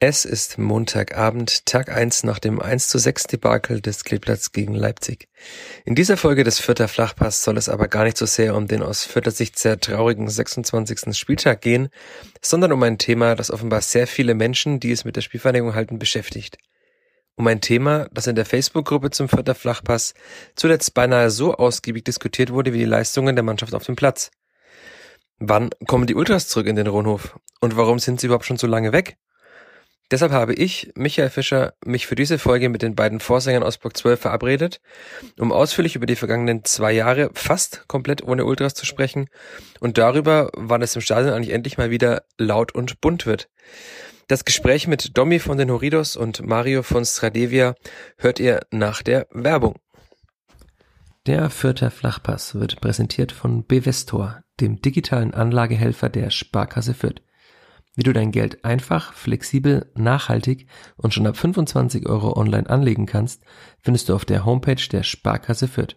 Es ist Montagabend, Tag 1 nach dem 1 zu 6 Debakel des Kleeblatts gegen Leipzig. In dieser Folge des Vierter Flachpass soll es aber gar nicht so sehr um den aus Vierter Sicht sehr traurigen 26. Spieltag gehen, sondern um ein Thema, das offenbar sehr viele Menschen, die es mit der Spielvereinigung halten, beschäftigt. Um ein Thema, das in der Facebook-Gruppe zum Vierter Flachpass zuletzt beinahe so ausgiebig diskutiert wurde wie die Leistungen der Mannschaft auf dem Platz. Wann kommen die Ultras zurück in den Ronhof? Und warum sind sie überhaupt schon so lange weg? Deshalb habe ich, Michael Fischer, mich für diese Folge mit den beiden Vorsängern aus Block 12 verabredet, um ausführlich über die vergangenen zwei Jahre fast komplett ohne Ultras zu sprechen und darüber, wann es im Stadion eigentlich endlich mal wieder laut und bunt wird. Das Gespräch mit Domi von den Horidos und Mario von Stradevia hört ihr nach der Werbung. Der Fürther Flachpass wird präsentiert von Bevestor, dem digitalen Anlagehelfer der Sparkasse Fürth. Wie du dein Geld einfach, flexibel, nachhaltig und schon ab 25 Euro online anlegen kannst, findest du auf der Homepage der Sparkasse Fürth.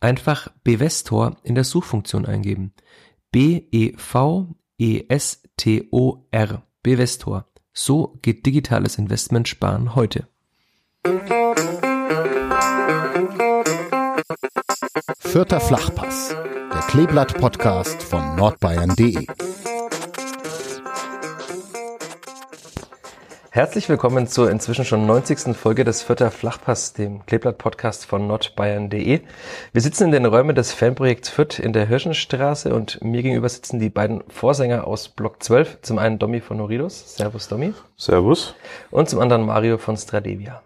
Einfach Bevestor in der Suchfunktion eingeben. B-E-V-E-S-T-O-R. Bevestor. So geht digitales Investment sparen heute. Vierter Flachpass, der Kleeblatt-Podcast von nordbayern.de. Herzlich willkommen zur inzwischen schon 90. Folge des Vierter Flachpass, dem Kleeblatt-Podcast von nordbayern.de. Wir sitzen in den Räumen des Fanprojekts Fürth in der Hirschenstraße und mir gegenüber sitzen die beiden Vorsänger aus Block 12. Zum einen Domi von Horidos. Servus, Domi. Servus. Und zum anderen Mario von Stradevia.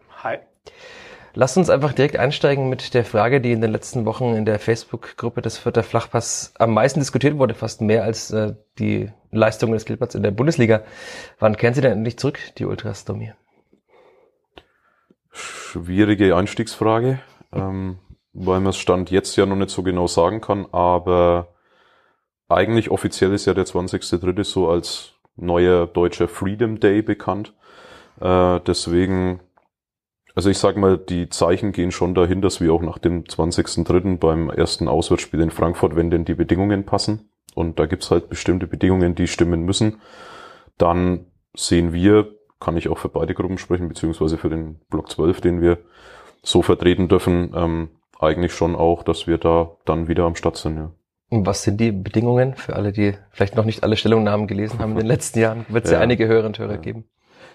Lasst uns einfach direkt einsteigen mit der Frage, die in den letzten Wochen in der Facebook-Gruppe des Vierter Flachpass am meisten diskutiert wurde, fast mehr als äh, die Leistungen des Kleeblatts in der Bundesliga. Wann kehren Sie denn endlich zurück, die Ultras, Domi? Schwierige Einstiegsfrage, ähm, weil man es Stand jetzt ja noch nicht so genau sagen kann, aber eigentlich offiziell ist ja der 20.3. so als neuer deutscher Freedom Day bekannt. Äh, deswegen also ich sag mal, die Zeichen gehen schon dahin, dass wir auch nach dem 20.03. beim ersten Auswärtsspiel in Frankfurt, wenn denn die Bedingungen passen, und da gibt's halt bestimmte Bedingungen, die stimmen müssen, dann sehen wir, kann ich auch für beide Gruppen sprechen, beziehungsweise für den Block 12, den wir so vertreten dürfen, ähm, eigentlich schon auch, dass wir da dann wieder am Start sind. Ja. Und was sind die Bedingungen für alle, die vielleicht noch nicht alle Stellungnahmen gelesen haben in den letzten Jahren? Wird es ja. ja einige Hörer und Hörer ja. geben.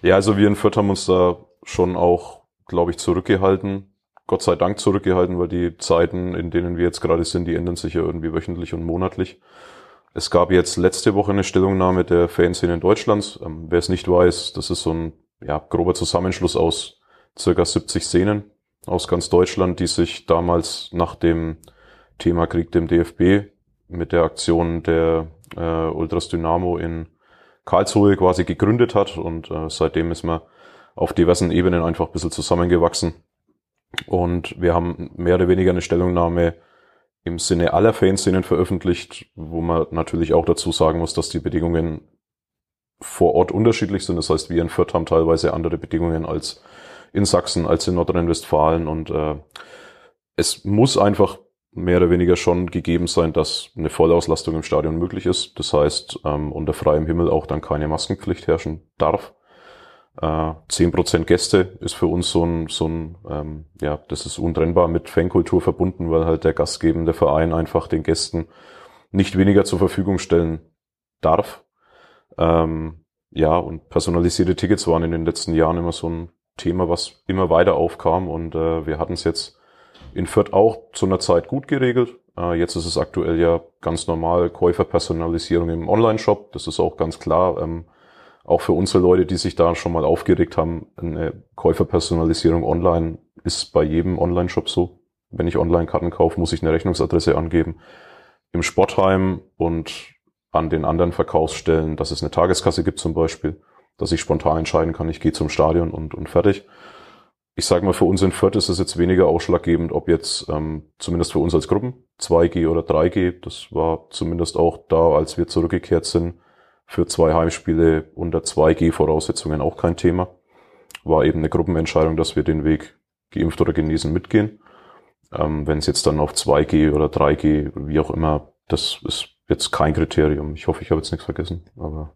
Ja, also wir in Fürth haben uns da schon auch glaube ich, zurückgehalten. Gott sei Dank zurückgehalten, weil die Zeiten, in denen wir jetzt gerade sind, die ändern sich ja irgendwie wöchentlich und monatlich. Es gab jetzt letzte Woche eine Stellungnahme der Fanszene Deutschlands. Ähm, wer es nicht weiß, das ist so ein ja, grober Zusammenschluss aus circa 70 Szenen aus ganz Deutschland, die sich damals nach dem Thema Krieg dem DFB mit der Aktion der äh, Ultras Dynamo in Karlsruhe quasi gegründet hat und äh, seitdem ist man auf diversen Ebenen einfach ein bisschen zusammengewachsen. Und wir haben mehr oder weniger eine Stellungnahme im Sinne aller Fanszenen veröffentlicht, wo man natürlich auch dazu sagen muss, dass die Bedingungen vor Ort unterschiedlich sind. Das heißt, wir in Fürth haben teilweise andere Bedingungen als in Sachsen, als in Nordrhein-Westfalen. Und äh, es muss einfach mehr oder weniger schon gegeben sein, dass eine Vollauslastung im Stadion möglich ist. Das heißt, ähm, unter freiem Himmel auch dann keine Maskenpflicht herrschen darf. Äh, zehn Prozent Gäste ist für uns so ein, so ein ähm, ja, das ist untrennbar mit Fankultur verbunden, weil halt der gastgebende Verein einfach den Gästen nicht weniger zur Verfügung stellen darf. Ähm, ja, und personalisierte Tickets waren in den letzten Jahren immer so ein Thema, was immer weiter aufkam und äh, wir hatten es jetzt in Fürth auch zu einer Zeit gut geregelt. Äh, jetzt ist es aktuell ja ganz normal Käuferpersonalisierung im Online-Shop. Das ist auch ganz klar. Ähm, auch für unsere Leute, die sich da schon mal aufgeregt haben, eine Käuferpersonalisierung online ist bei jedem Online-Shop so. Wenn ich Online-Karten kaufe, muss ich eine Rechnungsadresse angeben. Im Sportheim und an den anderen Verkaufsstellen, dass es eine Tageskasse gibt zum Beispiel, dass ich spontan entscheiden kann, ich gehe zum Stadion und, und fertig. Ich sage mal, für uns in Fürth ist es jetzt weniger ausschlaggebend, ob jetzt ähm, zumindest für uns als Gruppen 2G oder 3G, das war zumindest auch da, als wir zurückgekehrt sind, für zwei Heimspiele unter 2G-Voraussetzungen auch kein Thema. War eben eine Gruppenentscheidung, dass wir den Weg geimpft oder genesen mitgehen. Ähm, Wenn es jetzt dann auf 2G oder 3G, wie auch immer, das ist jetzt kein Kriterium. Ich hoffe, ich habe jetzt nichts vergessen, aber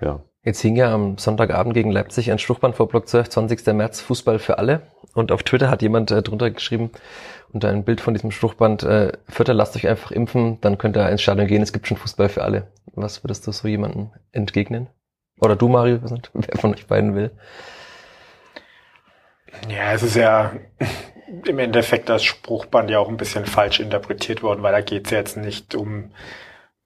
ja. Jetzt hing ja am Sonntagabend gegen Leipzig ein Spruchband vor Block 12, 20. März, Fußball für alle. Und auf Twitter hat jemand äh, drunter geschrieben, unter ein Bild von diesem Spruchband, äh, Vierter, lasst euch einfach impfen, dann könnt ihr ins Stadion gehen, es gibt schon Fußball für alle. Was würdest du so jemandem entgegnen? Oder du, Mario, wer von euch beiden will? Ja, es ist ja im Endeffekt das Spruchband ja auch ein bisschen falsch interpretiert worden, weil da geht es ja jetzt nicht um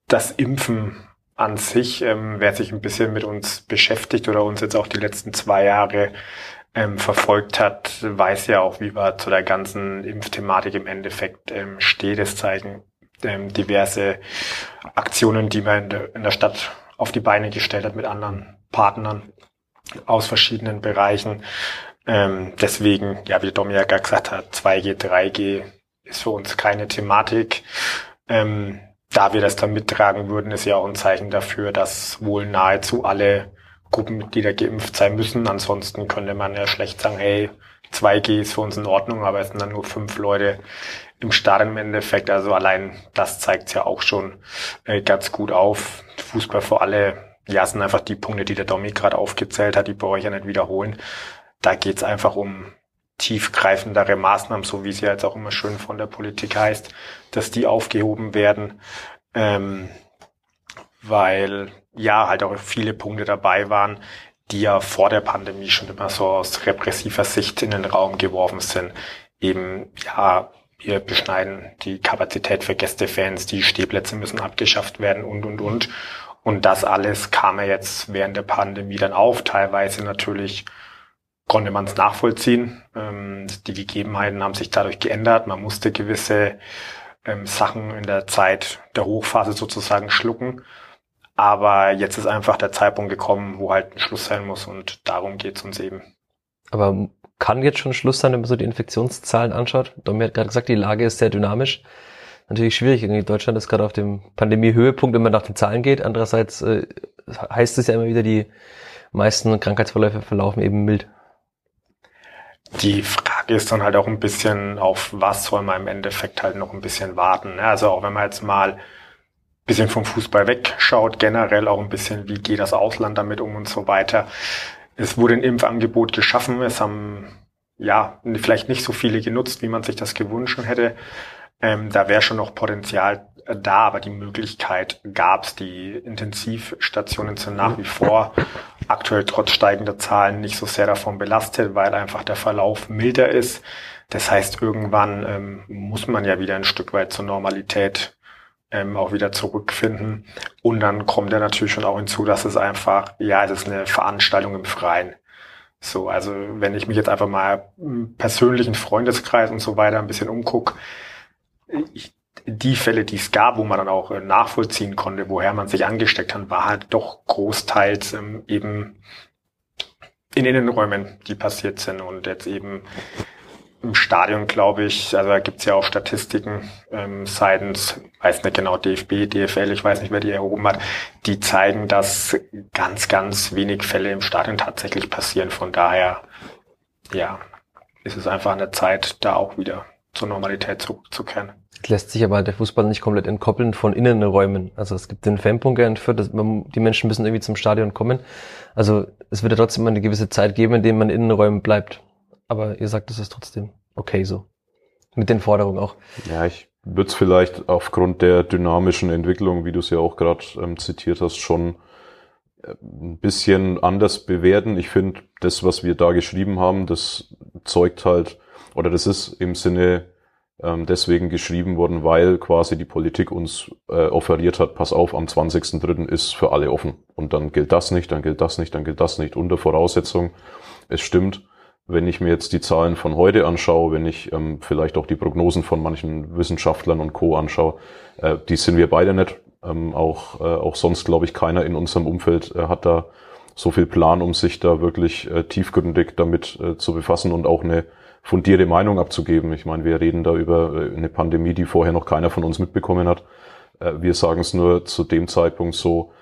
das Impfen an sich. Ähm, wer sich ein bisschen mit uns beschäftigt oder uns jetzt auch die letzten zwei Jahre ähm, verfolgt hat, weiß ja auch, wie man zu der ganzen Impfthematik im Endeffekt ähm, steht. Es zeigen ähm, diverse Aktionen, die man in der, in der Stadt auf die Beine gestellt hat mit anderen Partnern aus verschiedenen Bereichen. Ähm, deswegen, ja, wie Dominik ja gesagt hat, 2G, 3G ist für uns keine Thematik. Ähm, da wir das dann mittragen würden, ist ja auch ein Zeichen dafür, dass wohl nahezu alle Gruppenmitglieder geimpft sein müssen. Ansonsten könnte man ja schlecht sagen, hey, 2G ist für uns in Ordnung, aber es sind dann nur fünf Leute im Stadion im Endeffekt. Also allein das zeigt ja auch schon äh, ganz gut auf. Fußball für alle, ja, sind einfach die Punkte, die der Domi gerade aufgezählt hat, die brauche ich ja nicht wiederholen. Da geht's einfach um tiefgreifendere Maßnahmen, so wie es ja jetzt auch immer schön von der Politik heißt, dass die aufgehoben werden, ähm, weil ja halt auch viele Punkte dabei waren, die ja vor der Pandemie schon immer so aus repressiver Sicht in den Raum geworfen sind. Eben, ja, wir beschneiden die Kapazität für Gästefans, die Stehplätze müssen abgeschafft werden und, und, und. Und das alles kam ja jetzt während der Pandemie dann auf, teilweise natürlich konnte man es nachvollziehen. Ähm, die Gegebenheiten haben sich dadurch geändert. Man musste gewisse ähm, Sachen in der Zeit der Hochphase sozusagen schlucken. Aber jetzt ist einfach der Zeitpunkt gekommen, wo halt ein Schluss sein muss und darum geht es uns eben. Aber kann jetzt schon Schluss sein, wenn man so die Infektionszahlen anschaut? Domi hat gerade gesagt, die Lage ist sehr dynamisch. Natürlich schwierig. Irgendwie Deutschland ist gerade auf dem Pandemie-Höhepunkt, wenn man nach den Zahlen geht. Andererseits äh, heißt es ja immer wieder, die meisten Krankheitsverläufe verlaufen eben mild. Die Frage ist dann halt auch ein bisschen, auf was soll man im Endeffekt halt noch ein bisschen warten. Ne? Also auch wenn man jetzt mal bisschen vom Fußball wegschaut, generell auch ein bisschen, wie geht das Ausland damit um und so weiter. Es wurde ein Impfangebot geschaffen, es haben ja vielleicht nicht so viele genutzt, wie man sich das gewünscht hätte. Ähm, da wäre schon noch Potenzial da, aber die Möglichkeit gab es. Die Intensivstationen sind nach wie vor aktuell trotz steigender Zahlen nicht so sehr davon belastet, weil einfach der Verlauf milder ist. Das heißt, irgendwann ähm, muss man ja wieder ein Stück weit zur Normalität ähm, auch wieder zurückfinden. Und dann kommt ja natürlich schon auch hinzu, dass es einfach, ja, es ist eine Veranstaltung im Freien. So, also wenn ich mich jetzt einfach mal im persönlichen Freundeskreis und so weiter ein bisschen umgucke, die Fälle, die es gab, wo man dann auch äh, nachvollziehen konnte, woher man sich angesteckt hat, war halt doch großteils ähm, eben in Innenräumen, die passiert sind und jetzt eben im Stadion, glaube ich, also da gibt's ja auch Statistiken ähm, seitens, weiß nicht genau, DFB, DFL, ich weiß nicht, wer die erhoben hat, die zeigen, dass ganz, ganz wenig Fälle im Stadion tatsächlich passieren. Von daher, ja, ist es einfach eine Zeit, da auch wieder zur Normalität zurückzukehren lässt sich aber der Fußball nicht komplett entkoppeln von Innenräumen. Also es gibt den Fanbunker in Fürth, die Menschen müssen irgendwie zum Stadion kommen. Also es wird ja trotzdem eine gewisse Zeit geben, in dem man in Innenräumen bleibt. Aber ihr sagt, es ist trotzdem okay so. Mit den Forderungen auch. Ja, ich würde es vielleicht aufgrund der dynamischen Entwicklung, wie du es ja auch gerade ähm, zitiert hast, schon äh, ein bisschen anders bewerten. Ich finde, das, was wir da geschrieben haben, das zeugt halt, oder das ist im Sinne ähm, deswegen geschrieben worden, weil quasi die Politik uns äh, offeriert hat, pass auf, am 20.03. ist für alle offen. Und dann gilt das nicht, dann gilt das nicht, dann gilt das nicht. Unter Voraussetzung, es stimmt, wenn ich mir jetzt die Zahlen von heute anschaue, wenn ich ähm, vielleicht auch die Prognosen von manchen Wissenschaftlern und Co. anschaue, äh, die sind wir beide nicht. Ähm, auch, äh, auch sonst, glaube ich, keiner in unserem Umfeld äh, hat da so viel Plan, um sich da wirklich äh, tiefgründig damit äh, zu befassen und auch eine fundierte Meinung abzugeben. Ich meine, wir reden da über äh, eine Pandemie, die vorher noch keiner von uns mitbekommen hat. Äh, wir sagen es nur zu dem Zeitpunkt so,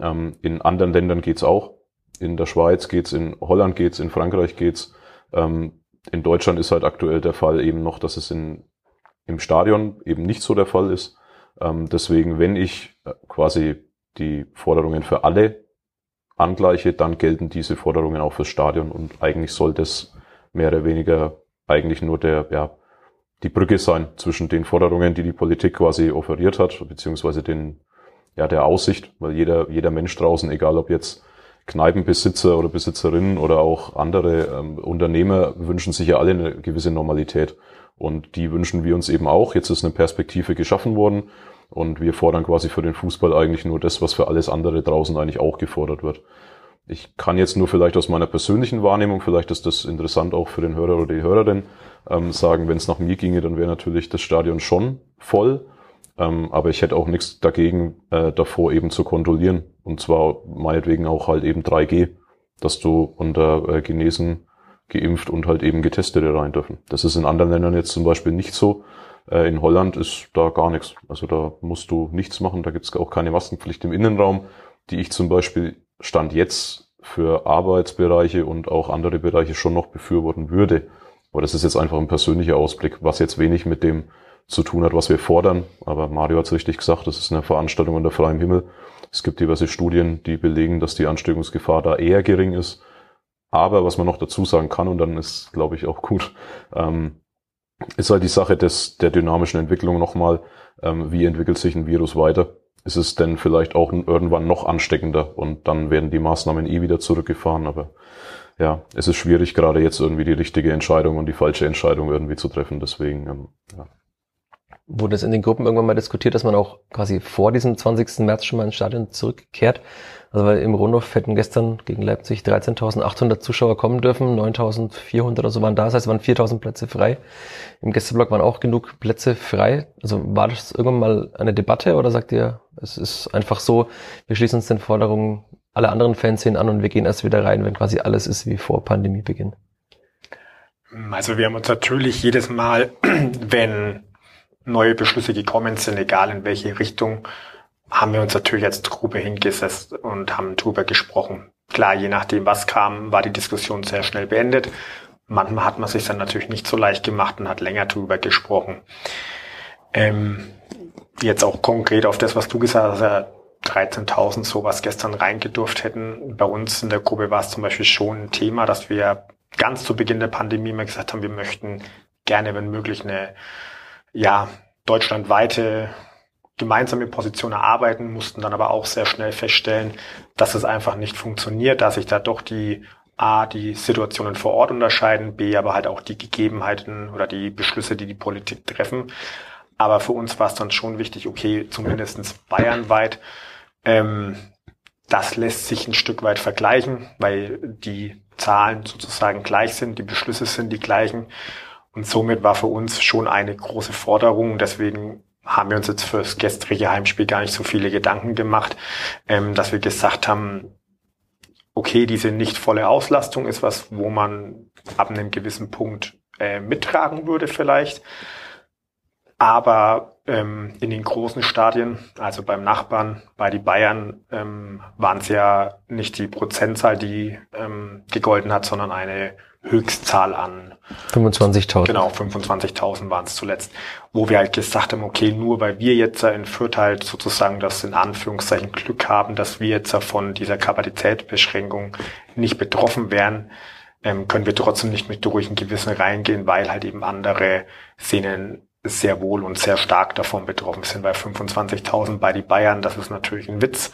ähm, in anderen Ländern geht's auch. In der Schweiz geht's, in Holland geht's, in Frankreich geht's. Ähm, in Deutschland ist halt aktuell der Fall eben noch, dass es in, im Stadion eben nicht so der Fall ist. Ähm, deswegen, wenn ich äh, quasi die Forderungen für alle angleiche, dann gelten diese Forderungen auch fürs Stadion und eigentlich soll das mehr oder weniger eigentlich nur der, ja, die Brücke sein zwischen den Forderungen, die die Politik quasi offeriert hat, beziehungsweise den, ja, der Aussicht, weil jeder, jeder Mensch draußen, egal ob jetzt Kneipenbesitzer oder Besitzerinnen oder auch andere ähm, Unternehmer wünschen sich ja alle eine gewisse Normalität. Und die wünschen wir uns eben auch. Jetzt ist eine Perspektive geschaffen worden und wir fordern quasi für den Fußball eigentlich nur das, was für alles andere draußen eigentlich auch gefordert wird. Ich kann jetzt nur vielleicht aus meiner persönlichen Wahrnehmung, vielleicht ist das interessant auch für den Hörer oder die Hörerin, ähm, sagen, wenn es nach mir ginge, dann wäre natürlich das Stadion schon voll. Ähm, aber ich hätte auch nichts dagegen, äh, davor eben zu kontrollieren. Und zwar meinetwegen auch halt eben 3G, dass du unter äh, Genesen, geimpft und halt eben Getestete rein dürfen. Das ist in anderen Ländern jetzt zum Beispiel nicht so. Äh, in Holland ist da gar nichts. Also da musst du nichts machen. Da gibt es auch keine Maskenpflicht im Innenraum, die ich zum Beispiel Stand jetzt für Arbeitsbereiche und auch andere Bereiche schon noch befürworten würde. Aber das ist jetzt einfach ein persönlicher Ausblick, was jetzt wenig mit dem zu tun hat, was wir fordern. Aber Mario hat es richtig gesagt, das ist eine Veranstaltung unter freiem Himmel. Es gibt diverse Studien, die belegen, dass die Ansteckungsgefahr da eher gering ist. Aber was man noch dazu sagen kann, und dann ist, glaube ich, auch gut, ähm, ist halt die Sache des, der dynamischen Entwicklung nochmal, ähm, wie entwickelt sich ein Virus weiter? Ist es denn vielleicht auch irgendwann noch ansteckender und dann werden die Maßnahmen eh wieder zurückgefahren, aber ja, es ist schwierig, gerade jetzt irgendwie die richtige Entscheidung und die falsche Entscheidung irgendwie zu treffen. Deswegen, ähm, ja. Wurde es in den Gruppen irgendwann mal diskutiert, dass man auch quasi vor diesem 20. März schon mal ins Stadion zurückkehrt? Also weil im Rundhof hätten gestern gegen Leipzig 13.800 Zuschauer kommen dürfen, 9.400 oder so waren da, das heißt, waren 4.000 Plätze frei. Im Gästeblock waren auch genug Plätze frei. Also war das irgendwann mal eine Debatte oder sagt ihr, es ist einfach so, wir schließen uns den Forderungen aller anderen Fanszenen an und wir gehen erst wieder rein, wenn quasi alles ist wie vor Pandemiebeginn? Also wir haben uns natürlich jedes Mal, wenn neue Beschlüsse gekommen sind, egal in welche Richtung, haben wir uns natürlich als Gruppe hingesetzt und haben drüber gesprochen. Klar, je nachdem, was kam, war die Diskussion sehr schnell beendet. Manchmal hat man sich dann natürlich nicht so leicht gemacht und hat länger drüber gesprochen. Ähm, jetzt auch konkret auf das, was du gesagt hast, 13.000 sowas gestern reingedurft hätten. Bei uns in der Gruppe war es zum Beispiel schon ein Thema, dass wir ganz zu Beginn der Pandemie mal gesagt haben, wir möchten gerne, wenn möglich, eine ja, deutschlandweite gemeinsame Position erarbeiten, mussten dann aber auch sehr schnell feststellen, dass es einfach nicht funktioniert, dass sich da doch die A, die Situationen vor Ort unterscheiden, B, aber halt auch die Gegebenheiten oder die Beschlüsse, die die Politik treffen. Aber für uns war es dann schon wichtig, okay, zumindestens bayernweit, ähm, das lässt sich ein Stück weit vergleichen, weil die Zahlen sozusagen gleich sind, die Beschlüsse sind die gleichen. Und somit war für uns schon eine große Forderung. Deswegen haben wir uns jetzt fürs gestrige Heimspiel gar nicht so viele Gedanken gemacht, ähm, dass wir gesagt haben, okay, diese nicht volle Auslastung ist was, wo man ab einem gewissen Punkt äh, mittragen würde vielleicht. Aber ähm, in den großen Stadien, also beim Nachbarn, bei die Bayern, ähm, waren es ja nicht die Prozentzahl, die ähm, gegolten hat, sondern eine Höchstzahl an 25.000. Genau, 25.000 waren es zuletzt, wo wir halt gesagt haben, okay, nur weil wir jetzt in Fürth halt sozusagen das in Anführungszeichen Glück haben, dass wir jetzt von dieser Kapazitätsbeschränkung nicht betroffen wären, ähm, können wir trotzdem nicht mit ruhigem Gewissen reingehen, weil halt eben andere Szenen sehr wohl und sehr stark davon betroffen sind, weil 25.000 bei die Bayern, das ist natürlich ein Witz.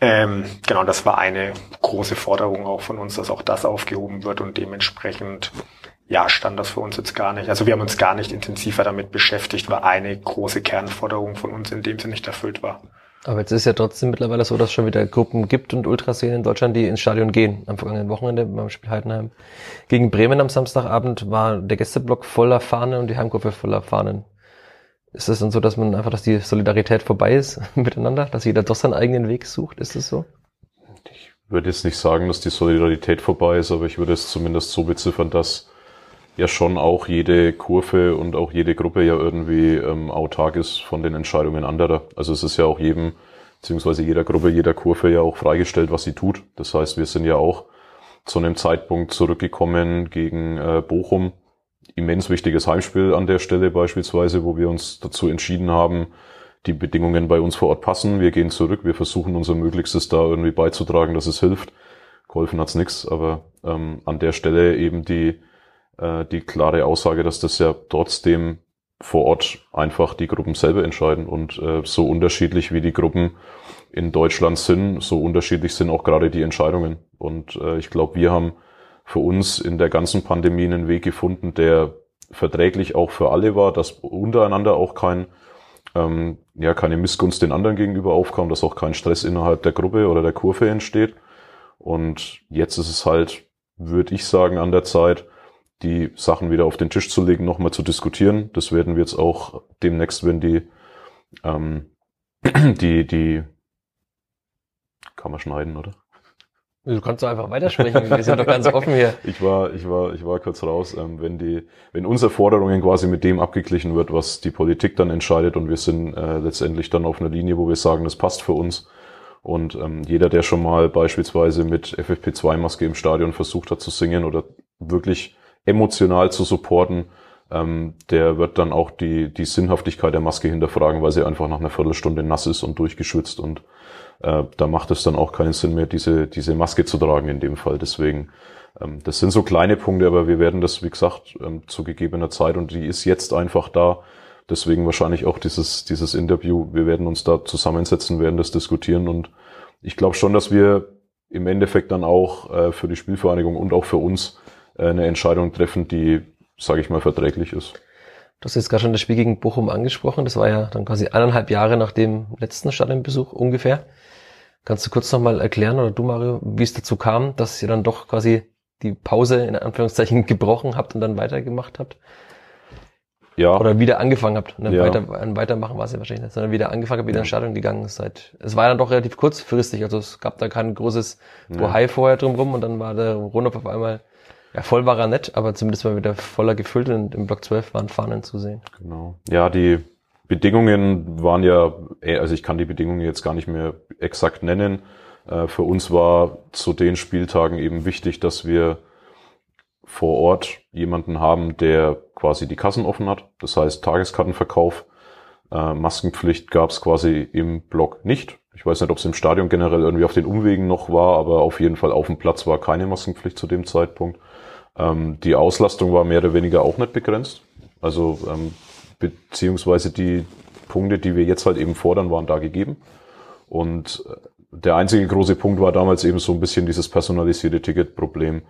Ähm, genau, das war eine große Forderung auch von uns, dass auch das aufgehoben wird und dementsprechend ja, stand das für uns jetzt gar nicht. Also wir haben uns gar nicht intensiver damit beschäftigt, weil eine große Kernforderung von uns in dem Sinne nicht erfüllt war. Aber jetzt ist ja trotzdem mittlerweile so, dass es schon wieder Gruppen gibt und Ultraszenen in Deutschland, die ins Stadion gehen. Am vergangenen Wochenende beim Spiel Heidenheim gegen Bremen am Samstagabend war der Gästeblock voller Fahnen und die Heimgruppe voller Fahnen. Ist das dann so, dass man einfach, dass die Solidarität vorbei ist miteinander, dass jeder doch seinen eigenen Weg sucht? Ist das so? Ich würde jetzt nicht sagen, dass die Solidarität vorbei ist, aber ich würde es zumindest so beziffern, dass ja schon auch jede Kurve und auch jede Gruppe ja irgendwie ähm, autark ist von den Entscheidungen anderer. Also es ist ja auch jedem, beziehungsweise jeder Gruppe, jeder Kurve ja auch freigestellt, was sie tut. Das heißt, wir sind ja auch zu einem Zeitpunkt zurückgekommen gegen äh, Bochum, immens wichtiges Heimspiel an der Stelle beispielsweise, wo wir uns dazu entschieden haben, die Bedingungen bei uns vor Ort passen. Wir gehen zurück, wir versuchen unser Möglichstes da irgendwie beizutragen, dass es hilft. Geholfen hat's nix, aber ähm, an der Stelle eben die, äh, die klare Aussage, dass das ja trotzdem vor Ort einfach die Gruppen selber entscheiden und äh, so unterschiedlich wie die Gruppen in Deutschland sind, so unterschiedlich sind auch gerade die Entscheidungen. Und äh, ich glaube, wir haben für uns in der ganzen Pandemie einen Weg gefunden, der verträglich auch für alle war, dass untereinander auch kein ähm, ja keine Missgunst den anderen gegenüber aufkam, dass auch kein Stress innerhalb der Gruppe oder der Kurve entsteht. Und jetzt ist es halt, würde ich sagen, an der Zeit, die Sachen wieder auf den Tisch zu legen, nochmal zu diskutieren. Das werden wir jetzt auch demnächst, wenn die ähm, die die kann man schneiden, oder? Du kannst doch einfach weitersprechen. Wir sind doch ganz offen hier. Ich war, ich war, ich war kurz raus. Ähm, wenn die, wenn unsere Forderungen quasi mit dem abgeglichen wird, was die Politik dann entscheidet und wir sind äh, letztendlich dann auf einer Linie, wo wir sagen, das passt für uns. Und ähm, jeder, der schon mal beispielsweise mit FFP2-Maske im Stadion versucht hat zu singen oder wirklich emotional zu supporten, ähm, der wird dann auch die, die Sinnhaftigkeit der Maske hinterfragen, weil sie einfach nach einer Viertelstunde nass ist und durchgeschwitzt und äh, da macht es dann auch keinen Sinn mehr, diese, diese Maske zu tragen in dem Fall. Deswegen, ähm, das sind so kleine Punkte, aber wir werden das, wie gesagt, ähm, zu gegebener Zeit und die ist jetzt einfach da. Deswegen wahrscheinlich auch dieses, dieses Interview. Wir werden uns da zusammensetzen, werden das diskutieren und ich glaube schon, dass wir im Endeffekt dann auch äh, für die Spielvereinigung und auch für uns äh, eine Entscheidung treffen, die, sage ich mal, verträglich ist. Du hast jetzt gerade schon das Spiel gegen Bochum angesprochen. Das war ja dann quasi eineinhalb Jahre nach dem letzten Stadionbesuch ungefähr. Kannst du kurz nochmal erklären, oder du Mario, wie es dazu kam, dass ihr dann doch quasi die Pause in Anführungszeichen gebrochen habt und dann weitergemacht habt? Ja. Oder wieder angefangen habt. Und dann ja. weiter, ein Weitermachen war es ja wahrscheinlich nicht, sondern wieder angefangen habt, wieder ja. in Stadion gegangen seid. Es war dann doch relativ kurzfristig, also es gab da kein großes Bohai ja. vorher drumrum und dann war der Rundhof auf einmal, ja, voll war er nett, aber zumindest mal wieder voller gefüllt und im Block 12 waren Fahnen zu sehen. Genau. Ja, die Bedingungen waren ja, äh, also ich kann die Bedingungen jetzt gar nicht mehr exakt nennen. Äh, für uns war zu den Spieltagen eben wichtig, dass wir vor Ort jemanden haben, der quasi die Kassen offen hat. Das heißt Tageskartenverkauf. Äh, Maskenpflicht gab es quasi im Block nicht. Ich weiß nicht, ob es im Stadion generell irgendwie auf den Umwegen noch war, aber auf jeden Fall auf dem Platz war keine Maskenpflicht zu dem Zeitpunkt. Ähm, die Auslastung war mehr oder weniger auch nicht begrenzt. Also ähm, beziehungsweise die Punkte, die wir jetzt halt eben fordern, waren da gegeben. Und äh, der einzige große Punkt war damals eben so ein bisschen dieses personalisierte Ticketproblem,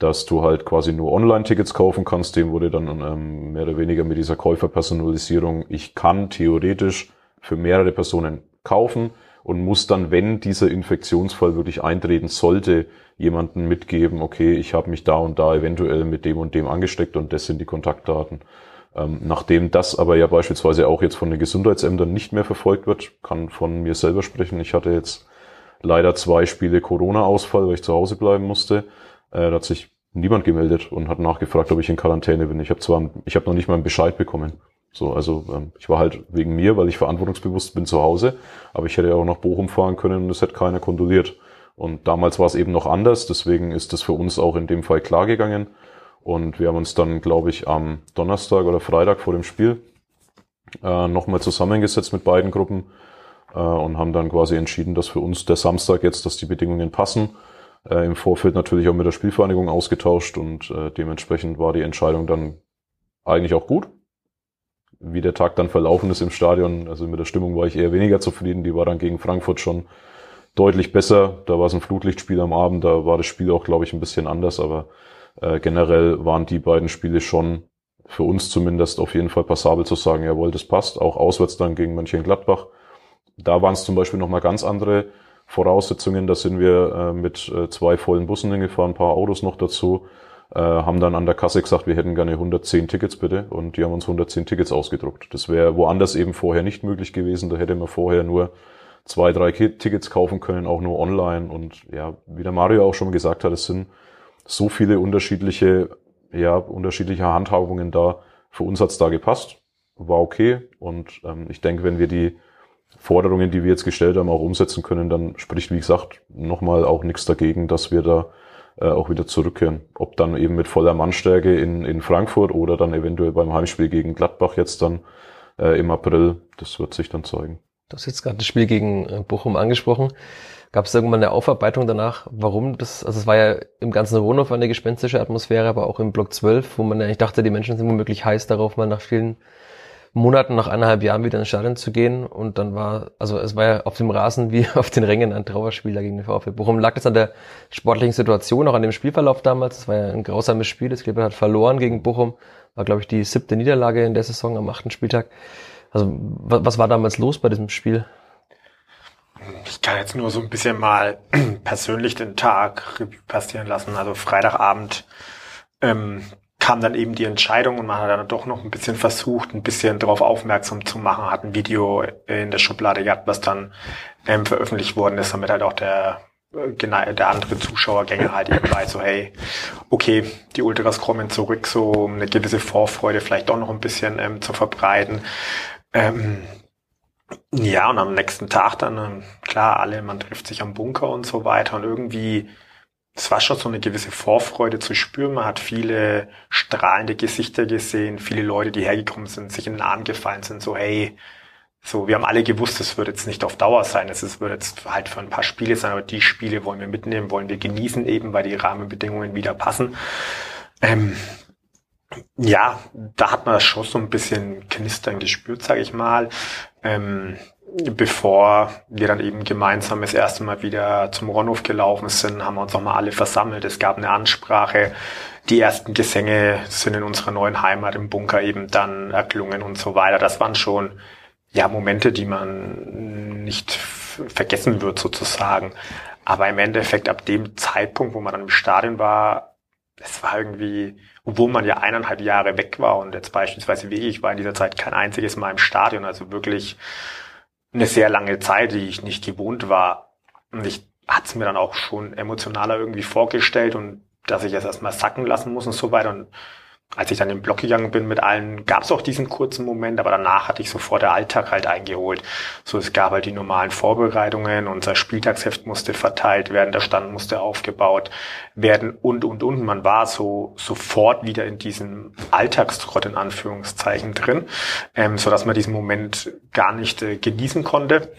dass du halt quasi nur Online-Tickets kaufen kannst. Dem wurde dann ähm, mehr oder weniger mit dieser Käuferpersonalisierung, ich kann theoretisch für mehrere Personen kaufen und muss dann, wenn dieser Infektionsfall wirklich eintreten sollte, jemanden mitgeben, okay, ich habe mich da und da eventuell mit dem und dem angesteckt und das sind die Kontaktdaten. Ähm, nachdem das aber ja beispielsweise auch jetzt von den Gesundheitsämtern nicht mehr verfolgt wird, kann von mir selber sprechen. Ich hatte jetzt leider zwei Spiele Corona-Ausfall, weil ich zu Hause bleiben musste. Äh, da hat sich niemand gemeldet und hat nachgefragt, ob ich in Quarantäne bin. Ich habe zwar, ich habe noch nicht mal einen Bescheid bekommen. So, also ähm, ich war halt wegen mir, weil ich verantwortungsbewusst bin zu Hause, aber ich hätte auch nach Bochum fahren können und es hätte keiner kondoliert. Und damals war es eben noch anders, deswegen ist das für uns auch in dem Fall klar gegangen. Und wir haben uns dann, glaube ich, am Donnerstag oder Freitag vor dem Spiel äh, nochmal zusammengesetzt mit beiden Gruppen äh, und haben dann quasi entschieden, dass für uns der Samstag jetzt, dass die Bedingungen passen. Äh, Im Vorfeld natürlich auch mit der Spielvereinigung ausgetauscht und äh, dementsprechend war die Entscheidung dann eigentlich auch gut. Wie der Tag dann verlaufen ist im Stadion, also mit der Stimmung war ich eher weniger zufrieden. Die war dann gegen Frankfurt schon deutlich besser. Da war es ein Flutlichtspiel am Abend, da war das Spiel auch, glaube ich, ein bisschen anders, aber äh, generell waren die beiden Spiele schon für uns zumindest auf jeden Fall passabel zu sagen, jawohl, das passt. Auch auswärts dann gegen Mönchengladbach. Da waren es zum Beispiel nochmal ganz andere Voraussetzungen. Da sind wir äh, mit äh, zwei vollen Bussen hingefahren, ein paar Autos noch dazu, äh, haben dann an der Kasse gesagt, wir hätten gerne 110 Tickets bitte und die haben uns 110 Tickets ausgedruckt. Das wäre woanders eben vorher nicht möglich gewesen. Da hätte man vorher nur zwei, drei Tickets kaufen können, auch nur online. Und ja, wie der Mario auch schon gesagt hat, es sind so viele unterschiedliche, ja, unterschiedliche Handhabungen da. Für uns hat's da gepasst, war okay. Und ähm, ich denke, wenn wir die Forderungen, die wir jetzt gestellt haben, auch umsetzen können, dann spricht, wie gesagt, nochmal auch nichts dagegen, dass wir da äh, auch wieder zurückkehren. Ob dann eben mit voller Mannstärke in, in Frankfurt oder dann eventuell beim Heimspiel gegen Gladbach jetzt dann äh, im April. Das wird sich dann zeigen. Du hast jetzt gerade das Spiel gegen äh, Bochum angesprochen. Gab es irgendwann eine Aufarbeitung danach, warum das, also es war ja im ganzen Rohnhof eine gespenstische Atmosphäre, aber auch im Block 12, wo man eigentlich dachte, die Menschen sind womöglich heiß darauf, mal nach vielen Monaten, nach eineinhalb Jahren wieder ins Stadion zu gehen. Und dann war, also es war ja auf dem Rasen wie auf den Rängen ein Trauerspiel gegen den VfB Bochum. Lag das an der sportlichen Situation, auch an dem Spielverlauf damals? Es war ja ein grausames Spiel. Das Kleber hat verloren gegen Bochum. War, glaube ich, die siebte Niederlage in der Saison am achten Spieltag. Also was war damals los bei diesem Spiel? Ich kann jetzt nur so ein bisschen mal persönlich den Tag passieren lassen. Also Freitagabend ähm, kam dann eben die Entscheidung und man hat dann doch noch ein bisschen versucht, ein bisschen darauf aufmerksam zu machen, hat ein Video in der Schublade gehabt, was dann ähm, veröffentlicht worden ist, damit halt auch der äh, der andere Zuschauergänger halt eben weiß, so hey, okay, die Ultras kommen zurück, so um eine gewisse Vorfreude vielleicht doch noch ein bisschen ähm, zu verbreiten. Ähm, ja, und am nächsten Tag dann, ähm, klar, alle, man trifft sich am Bunker und so weiter und irgendwie, es war schon so eine gewisse Vorfreude zu spüren. Man hat viele strahlende Gesichter gesehen, viele Leute, die hergekommen sind, sich in den Arm gefallen sind, so hey, so, wir haben alle gewusst, es wird jetzt nicht auf Dauer sein, es wird jetzt halt für ein paar Spiele sein, aber die Spiele wollen wir mitnehmen, wollen wir genießen eben, weil die Rahmenbedingungen wieder passen. Ähm, ja, da hat man das schon so ein bisschen knistern gespürt, sage ich mal. Ähm, bevor wir dann eben gemeinsam das erste Mal wieder zum Ronhof gelaufen sind, haben wir uns nochmal alle versammelt. Es gab eine Ansprache. Die ersten Gesänge sind in unserer neuen Heimat im Bunker eben dann erklungen und so weiter. Das waren schon ja Momente, die man nicht vergessen wird sozusagen. Aber im Endeffekt ab dem Zeitpunkt, wo man dann im Stadion war, es war irgendwie, obwohl man ja eineinhalb Jahre weg war und jetzt beispielsweise wie ich war in dieser Zeit kein einziges Mal im Stadion, also wirklich eine sehr lange Zeit, die ich nicht gewohnt war. Und ich hatte es mir dann auch schon emotionaler irgendwie vorgestellt und dass ich es erstmal sacken lassen muss und so weiter. Und als ich dann im Block gegangen bin mit allen, gab es auch diesen kurzen Moment, aber danach hatte ich sofort der Alltag halt eingeholt. So, es gab halt die normalen Vorbereitungen, unser Spieltagsheft musste verteilt werden, der Stand musste aufgebaut werden und, und, und. Man war so sofort wieder in diesem Alltagstrott in Anführungszeichen drin, ähm, so dass man diesen Moment gar nicht äh, genießen konnte.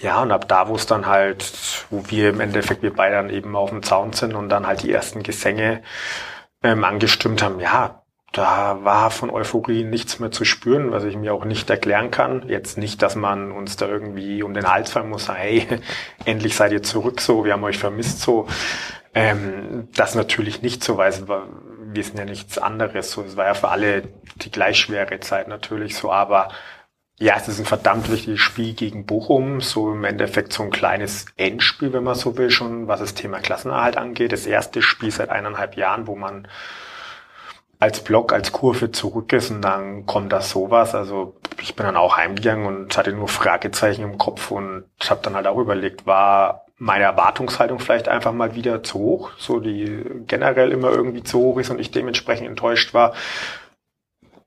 Ja, und ab da, wo es dann halt, wo wir im Endeffekt, wir beide dann eben auf dem Zaun sind und dann halt die ersten Gesänge ähm, angestimmt haben, ja, da war von Euphorie nichts mehr zu spüren, was ich mir auch nicht erklären kann. Jetzt nicht, dass man uns da irgendwie um den Hals fallen muss, hey, endlich seid ihr zurück so, wir haben euch vermisst so. Ähm, das natürlich nicht so, weil wir sind ja nichts anderes. So, es war ja für alle die gleich schwere Zeit natürlich so, aber ja, es ist ein verdammt wichtiges Spiel gegen Bochum, so im Endeffekt so ein kleines Endspiel, wenn man so will, schon was das Thema Klassenerhalt angeht. Das erste Spiel seit eineinhalb Jahren, wo man als Block, als Kurve zurück ist und dann kommt das sowas. Also ich bin dann auch heimgegangen und hatte nur Fragezeichen im Kopf und habe dann halt auch überlegt, war meine Erwartungshaltung vielleicht einfach mal wieder zu hoch, so die generell immer irgendwie zu hoch ist und ich dementsprechend enttäuscht war